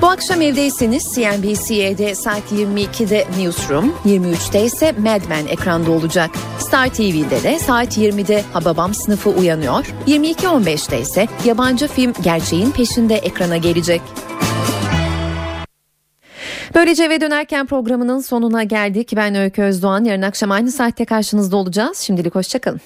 Bu akşam evdeyseniz CNBC'de saat 22'de Newsroom, 23'te ise Mad Men ekranda olacak. Star TV'de de saat 20'de Hababam sınıfı uyanıyor, 22.15'te ise yabancı film Gerçeğin Peşinde ekrana gelecek. Böylece eve dönerken programının sonuna geldik. Ben Öykü Özdoğan. Yarın akşam aynı saatte karşınızda olacağız. Şimdilik hoşçakalın.